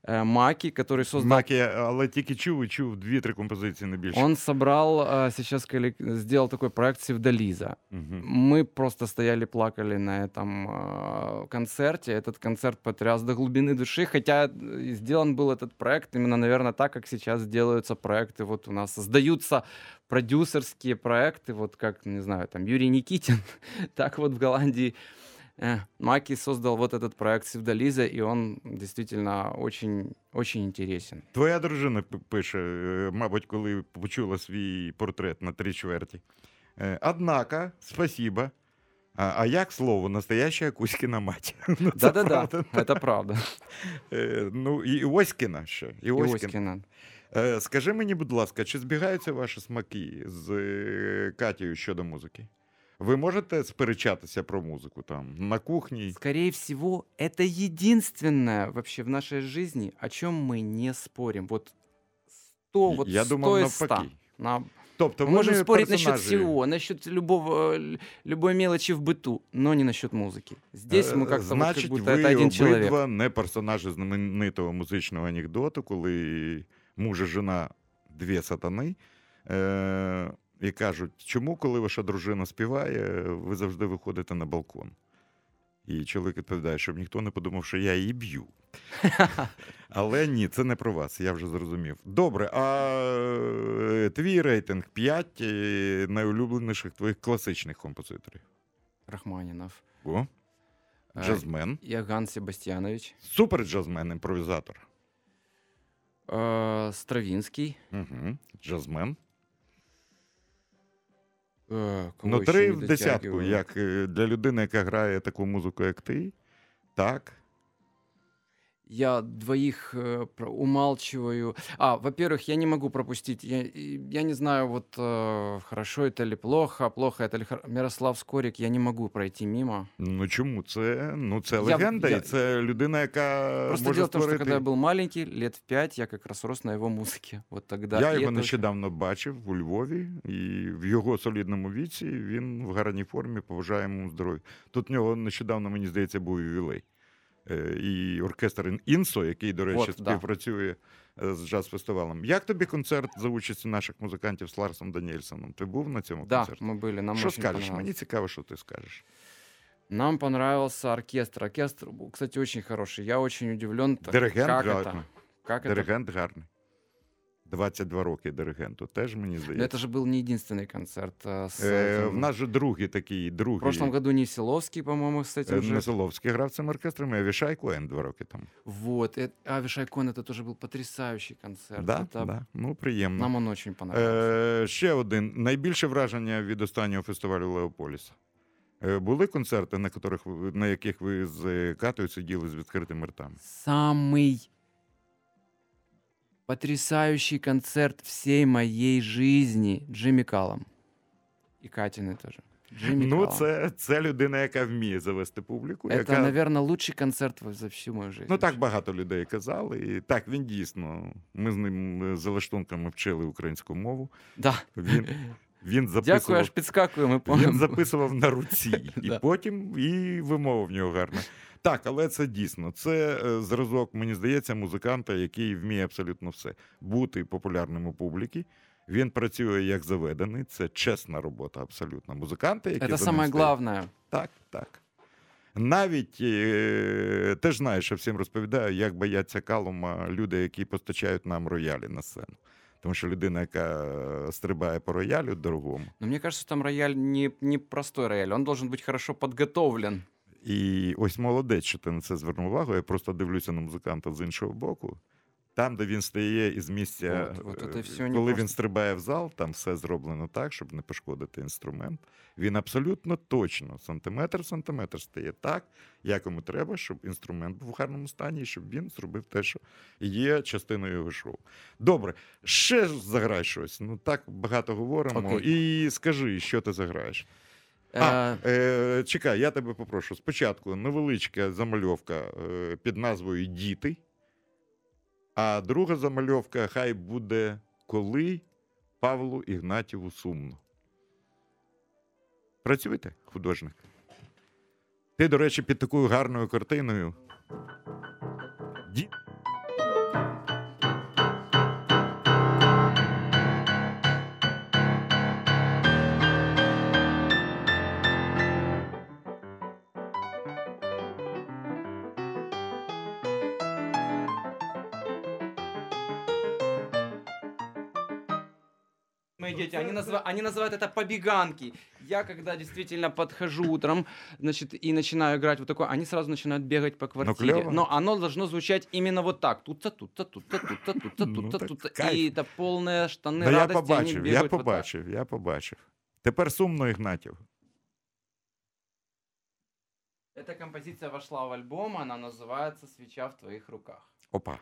Speaker 2: э, Маки, который создал
Speaker 1: Макі, але тільки чув і чув дві-три композиції не більше.
Speaker 2: он собрал э, сейчас, коллек- сделал такой проект Севдализа.
Speaker 1: Мгм.
Speaker 2: Мы просто стояли, плакали на этом э, концерте. Этот концерт потряс до глубины души, хотя э, сделан был этот проект именно, наверное, так, как сейчас делаются проекты. Вот у нас создаются продюсерские проекты, вот как, не знаю, там Юрий Никитин, <laughs> так вот в Голландии э, Маки создал вот этот проект Севдализа, и он действительно очень, очень интересен.
Speaker 1: Твоя дружина п- пише, е, мабуть, коли почула свій портрет на три чверті. Е, Однако, спасибо. А, а як слово настоящая Кузькіна мать? <laughs> Ну, це
Speaker 2: Да-да-да,
Speaker 1: правда.
Speaker 2: это правда.
Speaker 1: Е, Ну, і Оськіна ще. І
Speaker 2: И
Speaker 1: Оськіна.
Speaker 2: Оськина.
Speaker 1: Е, Скажи мені, будь ласка, чи збігаються ваші смаки з е, Катєю щодо музики? Ви можете сперечатися про музику там на кухні?
Speaker 2: Скорее всего, это единственное вообще в нашей жизни, о чем мы не спорим. Вот сто, вот
Speaker 1: Я
Speaker 2: сто
Speaker 1: думав
Speaker 2: из ста.
Speaker 1: навпаки.
Speaker 2: На-
Speaker 1: Тобто
Speaker 2: Мы
Speaker 1: ви
Speaker 2: можем
Speaker 1: не
Speaker 2: спорить насчет
Speaker 1: персонажі.
Speaker 2: всего, насчет любого, э, л- любой мелочи в быту, но не насчет музыки. Здесь мы
Speaker 1: Е,
Speaker 2: как-то вот
Speaker 1: Значить,
Speaker 2: как будто
Speaker 1: ви
Speaker 2: это один человек.
Speaker 1: обидва не персонажі знаменитого музичного анекдоту, коли муж і жена дві сатани. Е- і кажуть, чому, коли ваша дружина співає, ви завжди виходите на балкон? І чоловік відповідає, щоб ніхто не подумав, що я її б'ю. <laughs> Але ні, це не про вас, я вже зрозумів. Добре, а е, твій рейтинг 5 найулюбленіших твоїх класичних композиторів.
Speaker 2: Рахманинов.
Speaker 1: О,
Speaker 2: Э,
Speaker 1: джазмен.
Speaker 2: Иоганн Себастьянович.
Speaker 1: Супер джазмен, імпровізатор.
Speaker 2: Стравинский.
Speaker 1: Угу. Джазмен.
Speaker 2: Э,
Speaker 1: Ну, три в десятку, як е, для людини, яка грає таку музику, як ти. Так
Speaker 2: Я двоих э, про- умалчиваю. А, во-первых, я не могу пропустить. Я, и- я не знаю, вот э, хорошо это или плохо, плохо это или хор- Мирослав Скорик, я не могу пройти мимо.
Speaker 1: Ну чому? Це, ну, це
Speaker 2: Я-
Speaker 1: легенда,
Speaker 2: я-
Speaker 1: і це людина, яка
Speaker 2: Просто
Speaker 1: може
Speaker 2: дело в том, что
Speaker 1: створити.
Speaker 2: когда я был маленький, лет в пять, я как раз рос на его музыке. Вот тогда.
Speaker 1: Я
Speaker 2: и
Speaker 1: його
Speaker 2: это-
Speaker 1: нещодавно бачив у Львові, і в його солідному віці він в гарній формі, поважаємо йому здоров'я. Тут в нього нещодавно, мені здається, був ювілей. Е, І оркестр Інсо, який, до речі,
Speaker 2: От, да.
Speaker 1: співпрацює е, з джаз-фестивалем. Як тобі концерт за участі наших музикантів з Ларсом Даніельсоном? Ти був на цьому
Speaker 2: Да,
Speaker 1: концерті?
Speaker 2: мы были. Нам
Speaker 1: що
Speaker 2: очень
Speaker 1: скажеш?
Speaker 2: понравилось.
Speaker 1: Мені цікаво, що ти скажеш.
Speaker 2: Нам понравился оркестр. Оркестр, был, кстати, очень хороший. Я очень удивлен, так,
Speaker 1: Диригент
Speaker 2: как
Speaker 1: гарний.
Speaker 2: это. Как это
Speaker 1: Диригент гарний. 22 роки диригенту, теж мені
Speaker 2: Но
Speaker 1: здається.
Speaker 2: это же был не единственный концерт. э, с
Speaker 1: Е,
Speaker 2: этим.
Speaker 1: в нас же другий такий, другий.
Speaker 2: В прошлом году Несиловский, по-моему, с этим
Speaker 1: Е,
Speaker 2: же.
Speaker 1: Несоловський грав цим оркестром, і Авішай Коен два роки тому.
Speaker 2: Вот. э, А Вишайкон это тоже был потрясающий концерт.
Speaker 1: Да,
Speaker 2: Это-
Speaker 1: да. Ну, приємно.
Speaker 2: Нам он очень понравился.
Speaker 1: Е, ще один. Найбільше враження від останнього фестивалю Леополіса. Е, були концерти, на, яких ви, на яких ви з е, Катою сиділи з відкритими ртами?
Speaker 2: Самый потрясающий концерт всей моей жизни Джимми Каллом. И Катины тоже. Джимми
Speaker 1: Ну,
Speaker 2: Каллам.
Speaker 1: це, це людина, яка вміє завести публіку.
Speaker 2: Это,
Speaker 1: яка...
Speaker 2: наверное, лучший концерт за всю мою жизнь.
Speaker 1: Ну, так багато людей казали. І так, він дійсно. Ми з ним за лаштунками вчили українську мову.
Speaker 2: Да.
Speaker 1: Він, він <laughs>
Speaker 2: Дякую,
Speaker 1: записував
Speaker 2: аж підскакую, ми
Speaker 1: Він записував на руці, <laughs> і
Speaker 2: Да.
Speaker 1: потім і вимова в нього гарна. Так, але це дійсно. Це е, зразок, мені здається, музиканта, який вміє абсолютно все. Бути популярним у публіки. Він працює як заведений. Це чесна робота, абсолютно. Музиканти, які
Speaker 2: самое
Speaker 1: стоять.
Speaker 2: главное.
Speaker 1: Так, так. Навіть е, ти ж знаєш, я всім розповідаю, як бояться калума люди, які постачають нам роялі на сцену. Тому що людина, яка стрибає по роялю дорогому,
Speaker 2: Но мне кажется, там рояль не, не простой рояль, он должен быть хорошо подготовлен.
Speaker 1: І ось молодець, що ти на це звернув увагу. Я просто дивлюся на музиканта з іншого боку. Там, де він стає із місця,
Speaker 2: От, от
Speaker 1: е, коли він
Speaker 2: просто.
Speaker 1: стрибає в зал, там все зроблено так, щоб не пошкодити інструмент. Він абсолютно точно, сантиметр в сантиметр стає так, як йому треба, щоб інструмент був в гарному стані, і щоб він зробив те, що є частиною його шоу. Добре, ще заграй щось. Ну так багато говоримо.
Speaker 2: Окей.
Speaker 1: І скажи, що ти заграєш. А,
Speaker 2: Э,
Speaker 1: е, чекай, я тебе попрошу. Спочатку невеличка замальовка е, під назвою Діти. А друга замальовка хай буде коли Павлу Ігнатіву сумно. Працюєте, художник? Ти, до речі, під такою гарною картиною.
Speaker 2: Мои дети, они, называ- они называют это побеганки. Я, когда действительно подхожу утром, значит, и начинаю играть вот такое, они сразу начинают бегать по квартире.
Speaker 1: клёво.
Speaker 2: Но оно должно звучать именно вот так. Тут-то, тут-то, тут-то, тут-то, тут-то,
Speaker 1: Ну,
Speaker 2: тут-то,
Speaker 1: так
Speaker 2: тут-то.
Speaker 1: кайф.
Speaker 2: И это полные штаны
Speaker 1: Ну, я
Speaker 2: радости, они
Speaker 1: побачив, я
Speaker 2: бегают вот так.
Speaker 1: побачив, я побачив. Тепер сумно Ігнатів.
Speaker 2: Эта композиция вошла в альбом, она называется «Свеча в твоих руках».
Speaker 1: Опа.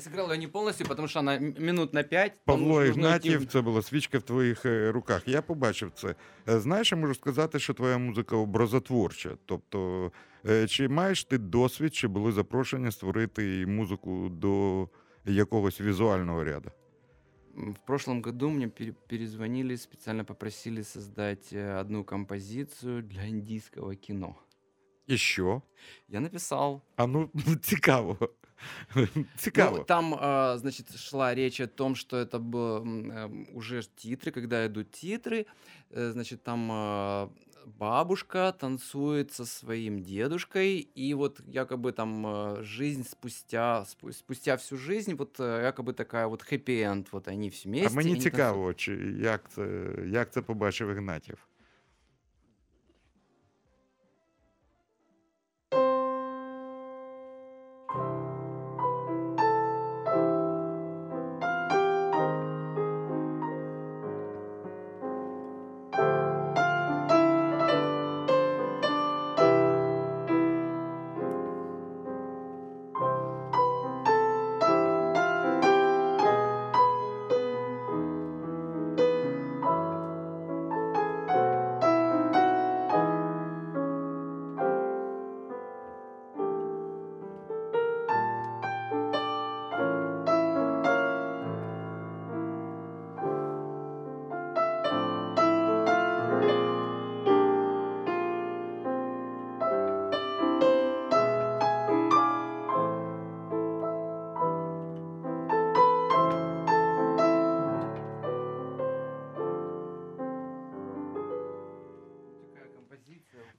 Speaker 2: Сыграл ее не полностью, потому что она минут на пять.
Speaker 1: Павло Ігнатів, це була свічка в твоїх е, руках. Я побачив це. Е, Знаєш, я можу сказати, що твоя музика образотворча. Тобто, е, чи маєш ти досвід, чи були запрошення створити музику до якогось візуального ряду?
Speaker 2: В прошлом году мне перезвонили, специально попросили создать э, одну композицию для индийского кино.
Speaker 1: І що?
Speaker 2: Я написал.
Speaker 1: А ну <laughs> цікаво. <laughs> Цікаво.
Speaker 2: Ну, там, а, значит, шла речь о том, что это было м, эм, уже титры, когда идут титры, э, значит, там а, бабушка танцует со своим дедушкой, и вот якобы там а, жизнь спустя, спу- спустя всю жизнь, вот э, якобы такая вот хэппи-энд, вот они все
Speaker 1: А
Speaker 2: вместе.
Speaker 1: мені
Speaker 2: они
Speaker 1: цікаво, чи як це, як це побачив Ігнатів.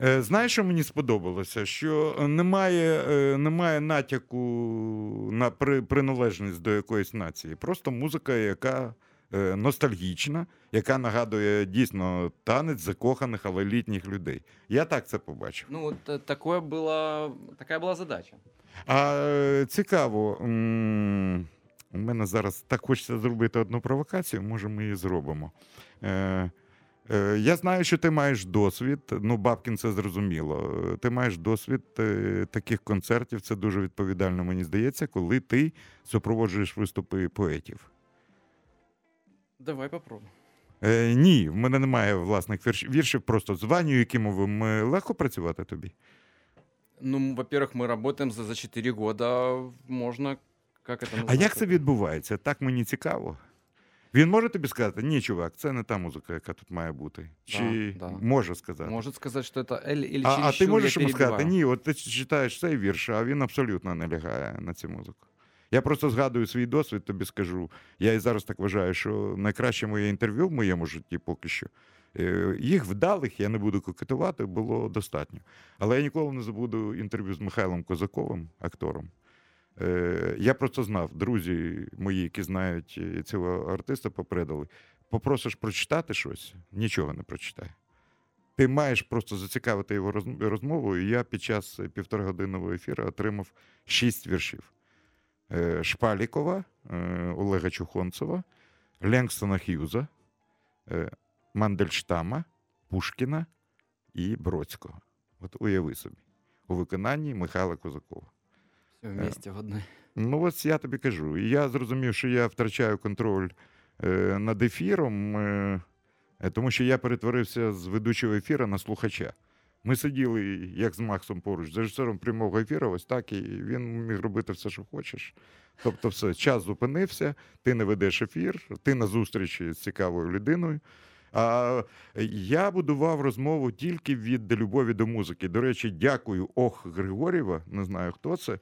Speaker 1: Знаєш, що мені сподобалося? Що немає, е, немає натяку на при, приналежність до якоїсь нації. Просто музика, яка е, ностальгічна, яка нагадує дійсно танець закоханих, але літніх людей. Я так це побачив.
Speaker 2: Ну, вот э, такое было, такая была задача.
Speaker 1: А е, цікаво, м, у мене зараз так хочеться зробити одну провокацію, може, ми її зробимо. Е, е, я знаю, що ти маєш досвід. Ну, Бабкін це зрозуміло. Е, Ти маєш досвід е, таких концертів. Це дуже відповідально, мені здається, коли ти супроводжуєш виступи поетів.
Speaker 2: Давай попробуем.
Speaker 1: Е, ні, в мене немає власних вірш- віршів, просто з Ваню Якимовим е, легко працювати тобі.
Speaker 2: Ну, м, во-первых, мы работаем за, за 4 года, можно, как это
Speaker 1: А
Speaker 2: называется?
Speaker 1: як це відбувається? Так мені цікаво. Він може тобі сказати, ні, чувак, це не та музика, яка тут має бути. Чи
Speaker 2: Да, да.
Speaker 1: може сказати?
Speaker 2: Может сказать, что это или, или
Speaker 1: а, а ти можеш йому сказати, ні, от ти читаєш цей вірш, а він абсолютно не лягає на цю музику. Я просто згадую свій досвід, тобі скажу. Я і зараз так вважаю, що найкраще моє інтерв'ю в моєму житті поки що. е, Їх вдалих, я не буду кокетувати, було достатньо. Але я ніколи не забуду інтерв'ю з Михайлом Козаковим, актором. Е, Я просто знав, друзі мої, які знають е, цього артиста, попередили. Попросиш прочитати щось, нічого не прочитає. Ти маєш просто зацікавити його роз- розмовою. Я під час півторагодинного ефіру отримав шість віршів: Е, Шпалікова, Олега Чухонцева, Ленгстона Х'юза, Мандельштама, Пушкіна і Бродського. От уяви собі, у виконанні Михайла Козакова.
Speaker 2: Все вместе в одной.
Speaker 1: Ну, ось я тобі кажу. Я зрозумів, що я втрачаю контроль е, над ефіром, е, е, тому що я перетворився з ведучого ефіру на слухача. Ми сиділи, як з Максом поруч, з режисером прямого ефіру, ось так, і він міг робити все, що хочеш. Тобто, все, час зупинився, ти не ведеш ефір, ти на зустрічі з цікавою людиною. А я будував розмову тільки від любові до музики. До речі, дякую Ох Григорєва, не знаю хто це.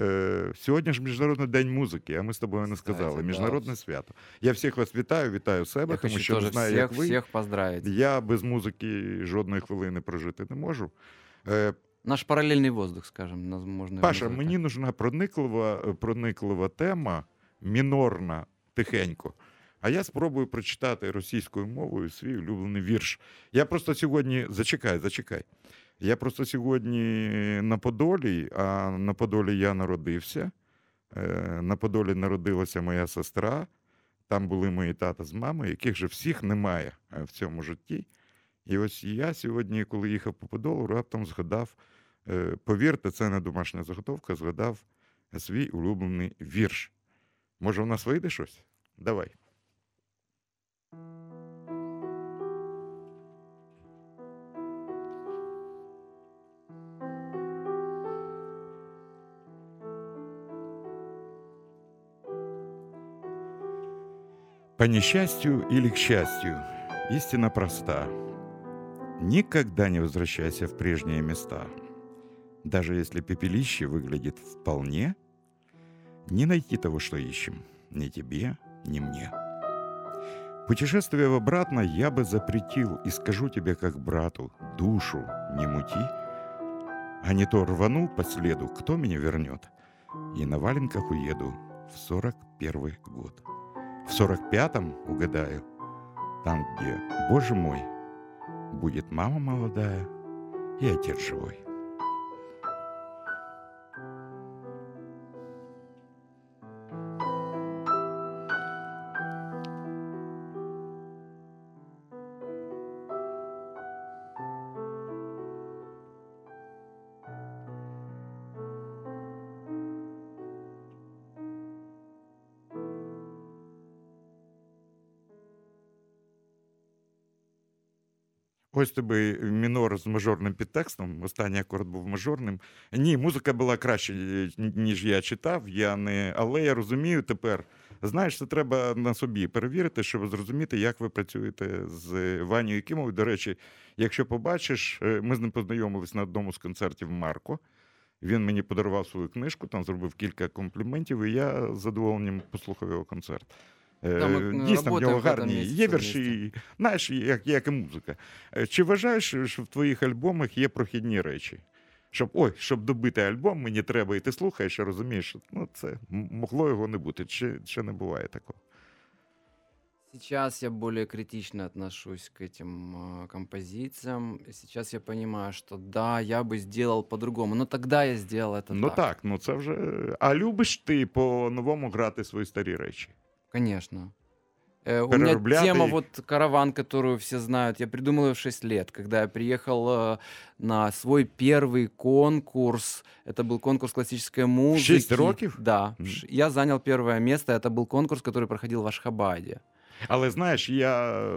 Speaker 1: Е, Сьогодні ж Міжнародний день музики, а ми з тобою не сказали. Міжнародне свято. Я всіх вас вітаю, вітаю себе,
Speaker 2: Я
Speaker 1: тому
Speaker 2: хочу
Speaker 1: що не знаю,
Speaker 2: всех,
Speaker 1: як ви.
Speaker 2: всех поздравить.
Speaker 1: Я без музики жодної хвилини прожити не можу. Е,
Speaker 2: Наш параллельный воздух, скажем, нас можно
Speaker 1: Паша, мені нужна прониклива, прониклива тема, мінорна, тихенько. А я спробую прочитати російською мовою свій улюблений вірш. Я просто сьогодні. Зачекай, зачекай. Я просто сьогодні на Подолі, а на Подолі я народився. Е, На Подолі народилася моя сестра. Там були мої тата з мамою, яких же всіх немає е, в цьому житті. І ось я сьогодні, коли їхав по Подолу, раптом згадав, е, повірте, це не домашня заготовка, згадав свій улюблений вірш. Може, у нас вийде щось? Давай. По несчастью или к счастью, истина проста. Никогда не возвращайся в прежние места. Даже если пепелище выглядит вполне, не найти того, что ищем, ни тебе, ни мне. Путешествие в обратно я бы запретил и скажу тебе как брату, душу не мути, а не то рвану по следу, кто меня вернет, и на валенках уеду в сорок первый год. В 45-м, угадаю, там, где, боже мой, будет мама молодая и отец живой. Ось тобі мінор з мажорним підтекстом. Останній акорд був мажорним. Ні, музика була краще, ніж я читав. Я не... Але я розумію тепер. Знаєш, це треба на собі перевірити, щоб зрозуміти, як ви працюєте з Ваню Якимовою. До речі, якщо побачиш, е, ми з ним познайомились на одному з концертів Марко. Він мені подарував свою книжку, там зробив кілька компліментів, і я з задоволенням послухав його концерт.
Speaker 2: Да, ми,
Speaker 1: Е,
Speaker 2: ну,
Speaker 1: Дійсно, в
Speaker 2: работаем
Speaker 1: нього
Speaker 2: в этом
Speaker 1: гарні
Speaker 2: місяці
Speaker 1: є
Speaker 2: вместе.
Speaker 1: вірші, знаєш, як, як і музика. Е, Чи вважаєш, що в твоїх альбомах є прохідні речі? Щоб ой, щоб добити альбом, мені треба, і ти слухаєш, і розумієш, що ну, це м- могло його не бути. Чи, чи не буває такого?
Speaker 2: Сейчас я более критично отношусь к этим а, композициям. И Сейчас я понимаю, что да, я бы сделал по-другому. Но тогда я сделал это
Speaker 1: ну
Speaker 2: так.
Speaker 1: так, ну це вже. А любиш ти по-новому грати свої старі речі?
Speaker 2: Конечно. Э, У меня тема вот караван, которую все знают. Я придумал ее в 6 лет, когда я приехал э, на свой первый конкурс. Это был конкурс классической музыки.
Speaker 1: шесть років?
Speaker 2: Да. Ш- Я занял первое место. Это был конкурс, который проходил в Ашхабаде.
Speaker 1: Але знаєш, я, е,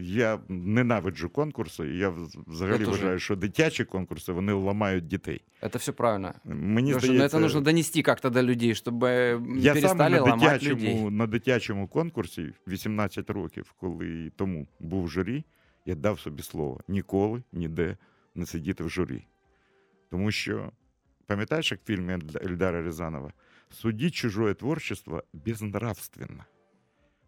Speaker 1: я ненавиджу конкурси. і Я вз- взагалі
Speaker 2: Я теж.
Speaker 1: вважаю, що дитячі конкурси вони ламають дітей.
Speaker 2: Это все правильно.
Speaker 1: Мені
Speaker 2: Леша,
Speaker 1: здається,
Speaker 2: но это нужно донести как-то до людей, чтобы м,
Speaker 1: Я саме
Speaker 2: перестали
Speaker 1: на
Speaker 2: ломать людей.
Speaker 1: дитячому, на дитячому конкурсі 18 років, коли тому був в журі, я дав собі слово ніколи ніде не сидіти в журі. Тому що, пам'ятаєш, як в фільмі Ельд- Ельдара Рязанова, судіть чужое творчество безнравственно.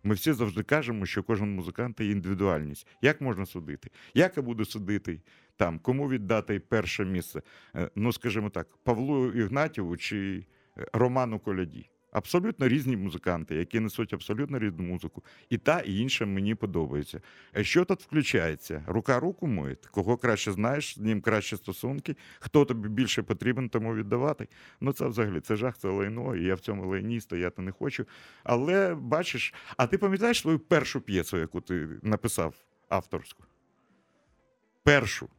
Speaker 1: Ми всі завжди кажемо, що кожен музикант є індивідуальність. Як можна судити? Як я буду судити там? Кому віддати перше місце? Е, Ну, скажімо так, Павлу Ігнатіву чи е, Роману Коляді. Абсолютно різні музиканти, які несуть абсолютно різну музику. І та, і інша мені подобається. Е, Що тут включається? Рука руку моє. Кого краще знаєш, з ним краще стосунки, хто тобі більше потрібен, тому віддавати. Ну це взагалі це жах, це лайно, і я в цьому лайні стояти не хочу. Але бачиш, а ти пам'ятаєш свою першу п'єсу, яку ти написав авторську? Першу.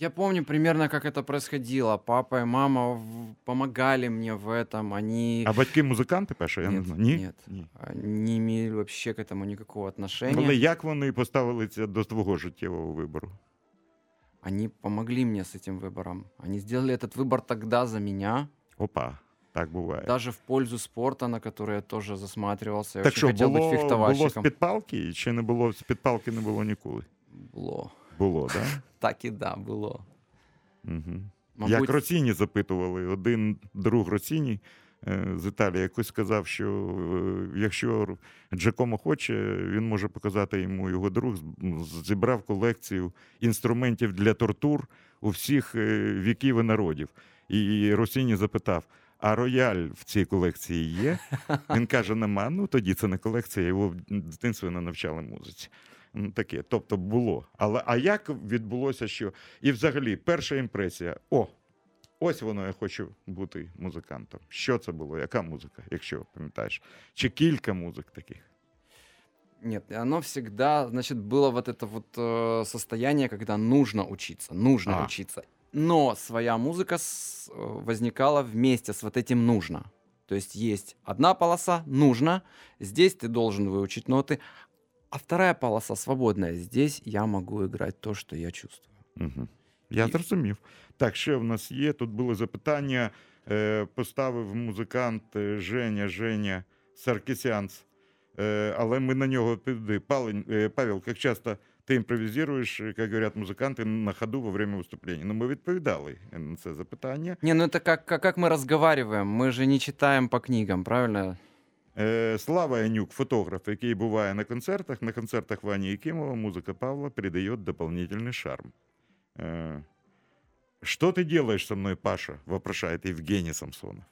Speaker 2: Я помню примерно, как это происходило. Папа и мама в- помогали мне в этом. Они
Speaker 1: А батьки музиканти перше? Я не
Speaker 2: Ні,
Speaker 1: знаю. Ні?
Speaker 2: ні.
Speaker 1: Ні.
Speaker 2: а, не имели вообще к этому никакого отношения.
Speaker 1: Але як вони поставилися до твого життєвого вибору?
Speaker 2: Они помогли мне с этим выбором. Они сделали этот выбор тогда за меня,
Speaker 1: Опа, так буває.
Speaker 2: даже в пользу спорта, на который я тоже засматривался. Я
Speaker 1: так
Speaker 2: очень
Speaker 1: що,
Speaker 2: хотел
Speaker 1: було,
Speaker 2: быть
Speaker 1: було
Speaker 2: фехтовальщиком.
Speaker 1: з-під палки, чи не було з-під палки не було ніколи?
Speaker 2: Было.
Speaker 1: Було, <laughs> так? Да?
Speaker 2: Так и да, было.
Speaker 1: Угу.
Speaker 2: Мабуть,
Speaker 1: Як Роціні запитували, один друг Роціні е, з Італії якось сказав, що е, якщо Джакомо хоче, він може показати йому його друг, зібрав колекцію інструментів для тортур у всіх е, віків і народів. І Росіні запитав: а рояль в цій колекції є? <laughs> Він каже: нема. Ну тоді це не колекція, його в дитинстві не навчали музиці Ну, Таке, тобто було. Але а як відбулося, що і взагалі перша імпресія: о, ось воно, я хочу бути музикантом. Що це було? Яка музика, якщо пам'ятаєш? Чи кілька музик таких?
Speaker 2: Нет, оно всегда, значит, было вот это вот э, состояние, когда нужно учиться, нужно
Speaker 1: А.
Speaker 2: учиться. но своя музыка с- э, возникала вместе с вот этим нужно. То есть есть одна полоса нужно, здесь ты должен выучить ноты, а вторая полоса свободная. Здесь я могу играть то, что я чувствую.
Speaker 1: Угу. Я
Speaker 2: І-
Speaker 1: зрозумів. Так, ще в нас є. Тут було запитання. Е, поставив музикант е, Женя Женя Саркісянц. Е, але ми на нього піди. Палень, е, Павел, як часто ти імпровізуєш, як говорять музиканти, на ходу во время виступлення? Ну, ми відповідали на це запитання.
Speaker 2: Не, ну это как, как, как мы разговариваем, мы же не читаем по книгам, правильно?
Speaker 1: Слава Янюк, фотограф, який буває на концертах. На концертах Вані Якимова музыка Павла придает дополнительный шарм. Э, Что ты делаешь со мной, Паша? вопрошает Евгений Самсонов.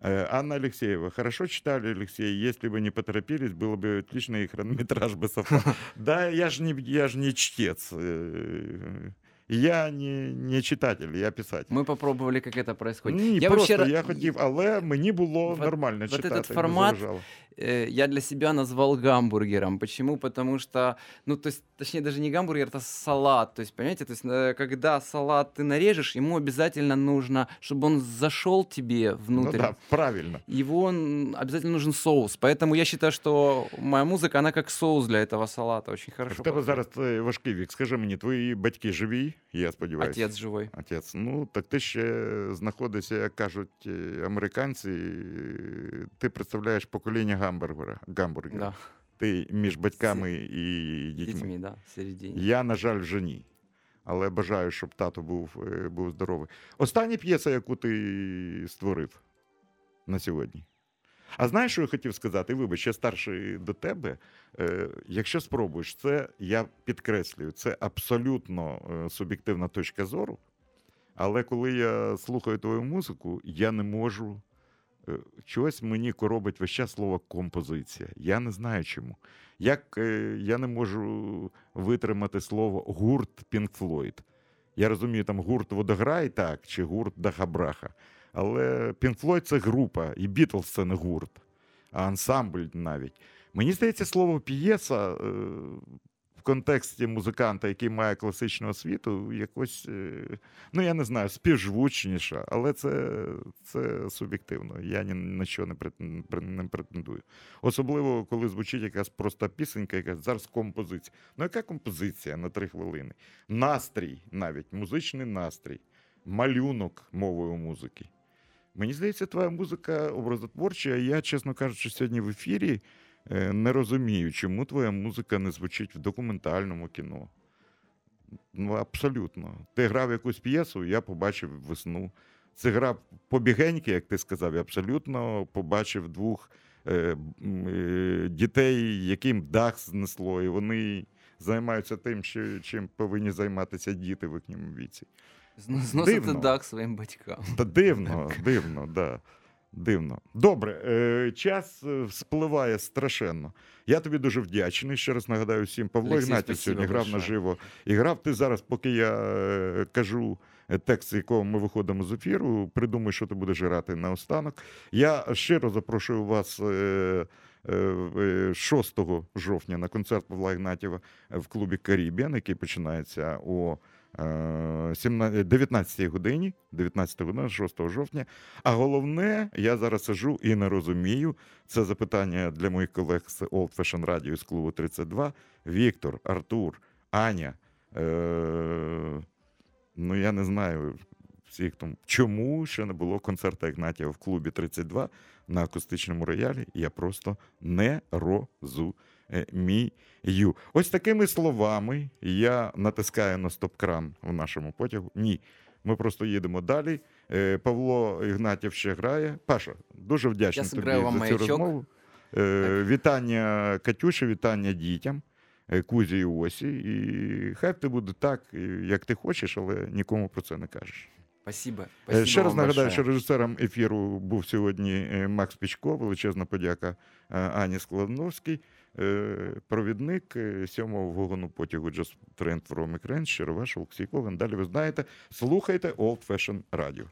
Speaker 1: Э, Анна Алексеева. Хорошо читали, Алексей. Если бы не поторопились, было бы отлично, и хронометраж бы совпал. <laughs> Да, я же не, я ж не чтец. Э, Я не, не читатель, я писатель.
Speaker 2: Мы попробовали, как это происходит.
Speaker 1: Ні,
Speaker 2: я
Speaker 1: просто
Speaker 2: вообще ра-
Speaker 1: я хотів, але мені було
Speaker 2: Вот-
Speaker 1: нормально
Speaker 2: вот
Speaker 1: читати.
Speaker 2: этот
Speaker 1: не
Speaker 2: формат,
Speaker 1: заважало.
Speaker 2: э, я для себя назвал гамбургером. Почему? Потому что, ну, то есть, точнее, даже не гамбургер, это салат. То есть, понимаете, то есть, э, когда салат ты нарежешь, ему обязательно нужно, чтобы он зашел тебе внутрь.
Speaker 1: Ну да, правильно.
Speaker 2: Его н- обязательно нужен соус. Поэтому я считаю, что моя музыка, она как соус для этого салата. Очень хорошо.
Speaker 1: В тебе
Speaker 2: подходит.
Speaker 1: зараз е, важкий вік. Скажи мені, твої батьки живі, я сподіваюся.
Speaker 2: Отец живой.
Speaker 1: Отець. Ну, так ти ще знаходишся, як кажуть е, американці, е, ти представляєш покоління Гамбургера. гамбургера.
Speaker 2: Да,
Speaker 1: Ти між батьками і дітьми.
Speaker 2: детьми, да.
Speaker 1: Я, на жаль, вже ні. Але бажаю, щоб тато був, е, був здоровий. Остання п'єса, яку ти створив на сьогодні. А знаєш, що я хотів сказати? Вибач, я старший до тебе. Е, якщо спробуєш, це я підкреслюю, це абсолютно е, суб'єктивна точка зору. Але коли я слухаю твою музику, я не можу. Е, Чогось мені коробить весь час слово композиція. Я не знаю чому. Як е, я не можу витримати слово гурт Pink Floyd. Я розумію, там гурт Водограй, так, чи гурт Дахабраха. Але Pink Floyd – це група, і Бітлз це не гурт, а ансамбль навіть. Мені здається, слово п'єса е, контексті музиканта, який має класичну освіту, якось, е, ну я не знаю, співзвучніша, але це, це суб'єктивно. Я ні на що не претен- пре- не претендую. Особливо, коли звучить якась проста пісенька, якась зараз композиція. Ну, яка композиція на три хвилини? Настрій навіть, музичний настрій, малюнок мовою музики. Мені здається, твоя музика образотворча, я, чесно кажучи, сьогодні в ефірі не розумію, чому твоя музика не звучить в документальному кіно. Ну, абсолютно. Ти грав якусь п'єсу, я побачив весну. Це грав побігеньки, як ти сказав, я абсолютно побачив двох е, е, дітей, яким дах знесло, і вони займаються тим, що, чим повинні займатися діти в їхньому віці.
Speaker 2: Зно- Сносит
Speaker 1: Дивно.
Speaker 2: дах своим батькам.
Speaker 1: Та дивно, дивно, да. Дивно. Добре, е, час е, спливає страшенно. Я тобі дуже вдячний. Ще раз нагадаю всім, Павло Ігнатів сьогодні грав
Speaker 2: большое.
Speaker 1: наживо. І грав ти зараз, поки я е, кажу текст, з якого ми виходимо з ефіру. Придумай, що ти будеш грати наостанок. Я щиро запрошую вас. е, е, е, 6 жовтня на концерт Павла Ігнатєва в клубі Карібіан, який починається о 17 19 годині, 19 година, 6 жовтня. А головне, я зараз сижу і не розумію. Це запитання для моїх колег з Old Fashion Radio з клубу 32. Віктор, Артур, Аня. Е, ну, я не знаю всіх там, чому ще не було концерту Ігнатія в клубі 32 на акустичному роялі. Я просто не розумію. Ось такими словами я натискаю на стоп-кран в нашому потягу. Ні. Ми просто їдемо далі. Е, Павло Ігнатів ще грає. Паша, дуже вдячний
Speaker 2: Я
Speaker 1: тобі
Speaker 2: вам
Speaker 1: за цю
Speaker 2: маячок.
Speaker 1: розмову. Е, Вітання Катюші, вітання дітям, е, Кузі і Осі. І хай ти буде так, як ти хочеш, але нікому про це не кажеш.
Speaker 2: Спасибо.
Speaker 1: Е,
Speaker 2: Спасибо
Speaker 1: Ще раз нагадаю,
Speaker 2: большое.
Speaker 1: що режисером ефіру був сьогодні е, Макс Пічко. Величезна подяка е, Ані Складновській. Е, Провідник е, сьомого вогону потягу Just Trend from Ukraine. Щиро Олексій Ковен. Далі ви знаєте. Слухайте Old Fashion Radio.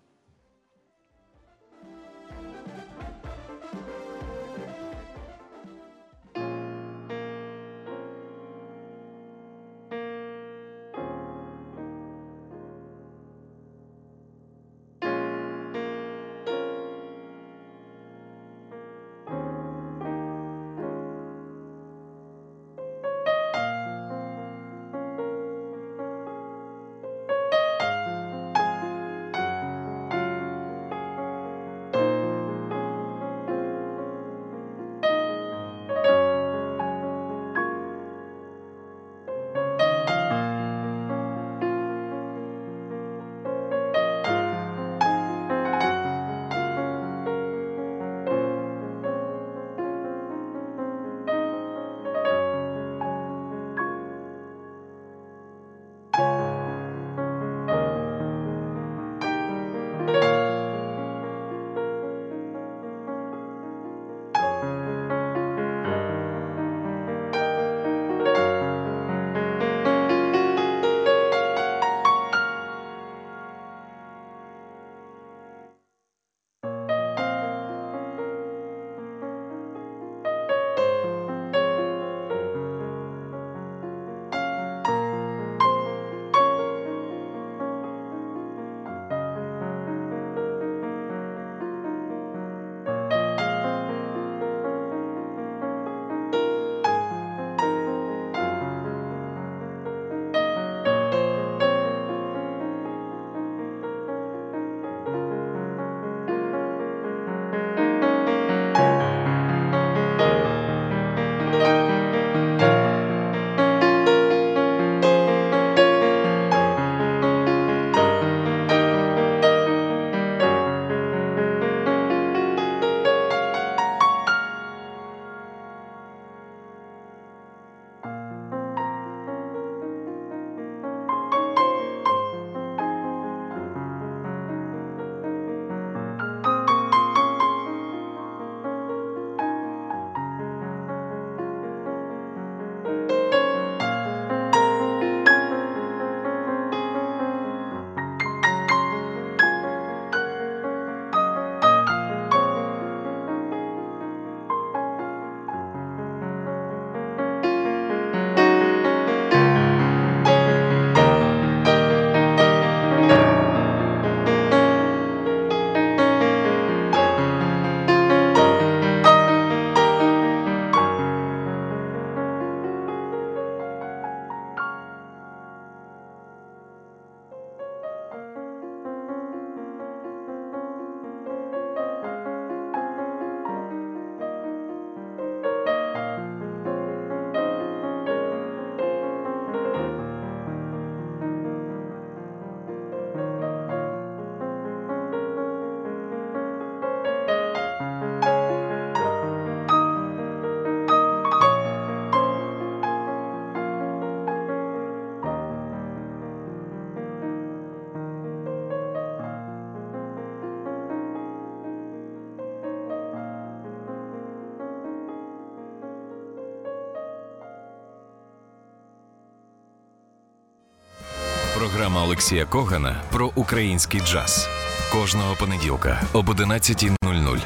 Speaker 3: Олексія Когана про український джаз кожного понеділка об 11.00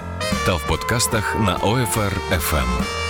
Speaker 3: та в подкастах на OFR FM.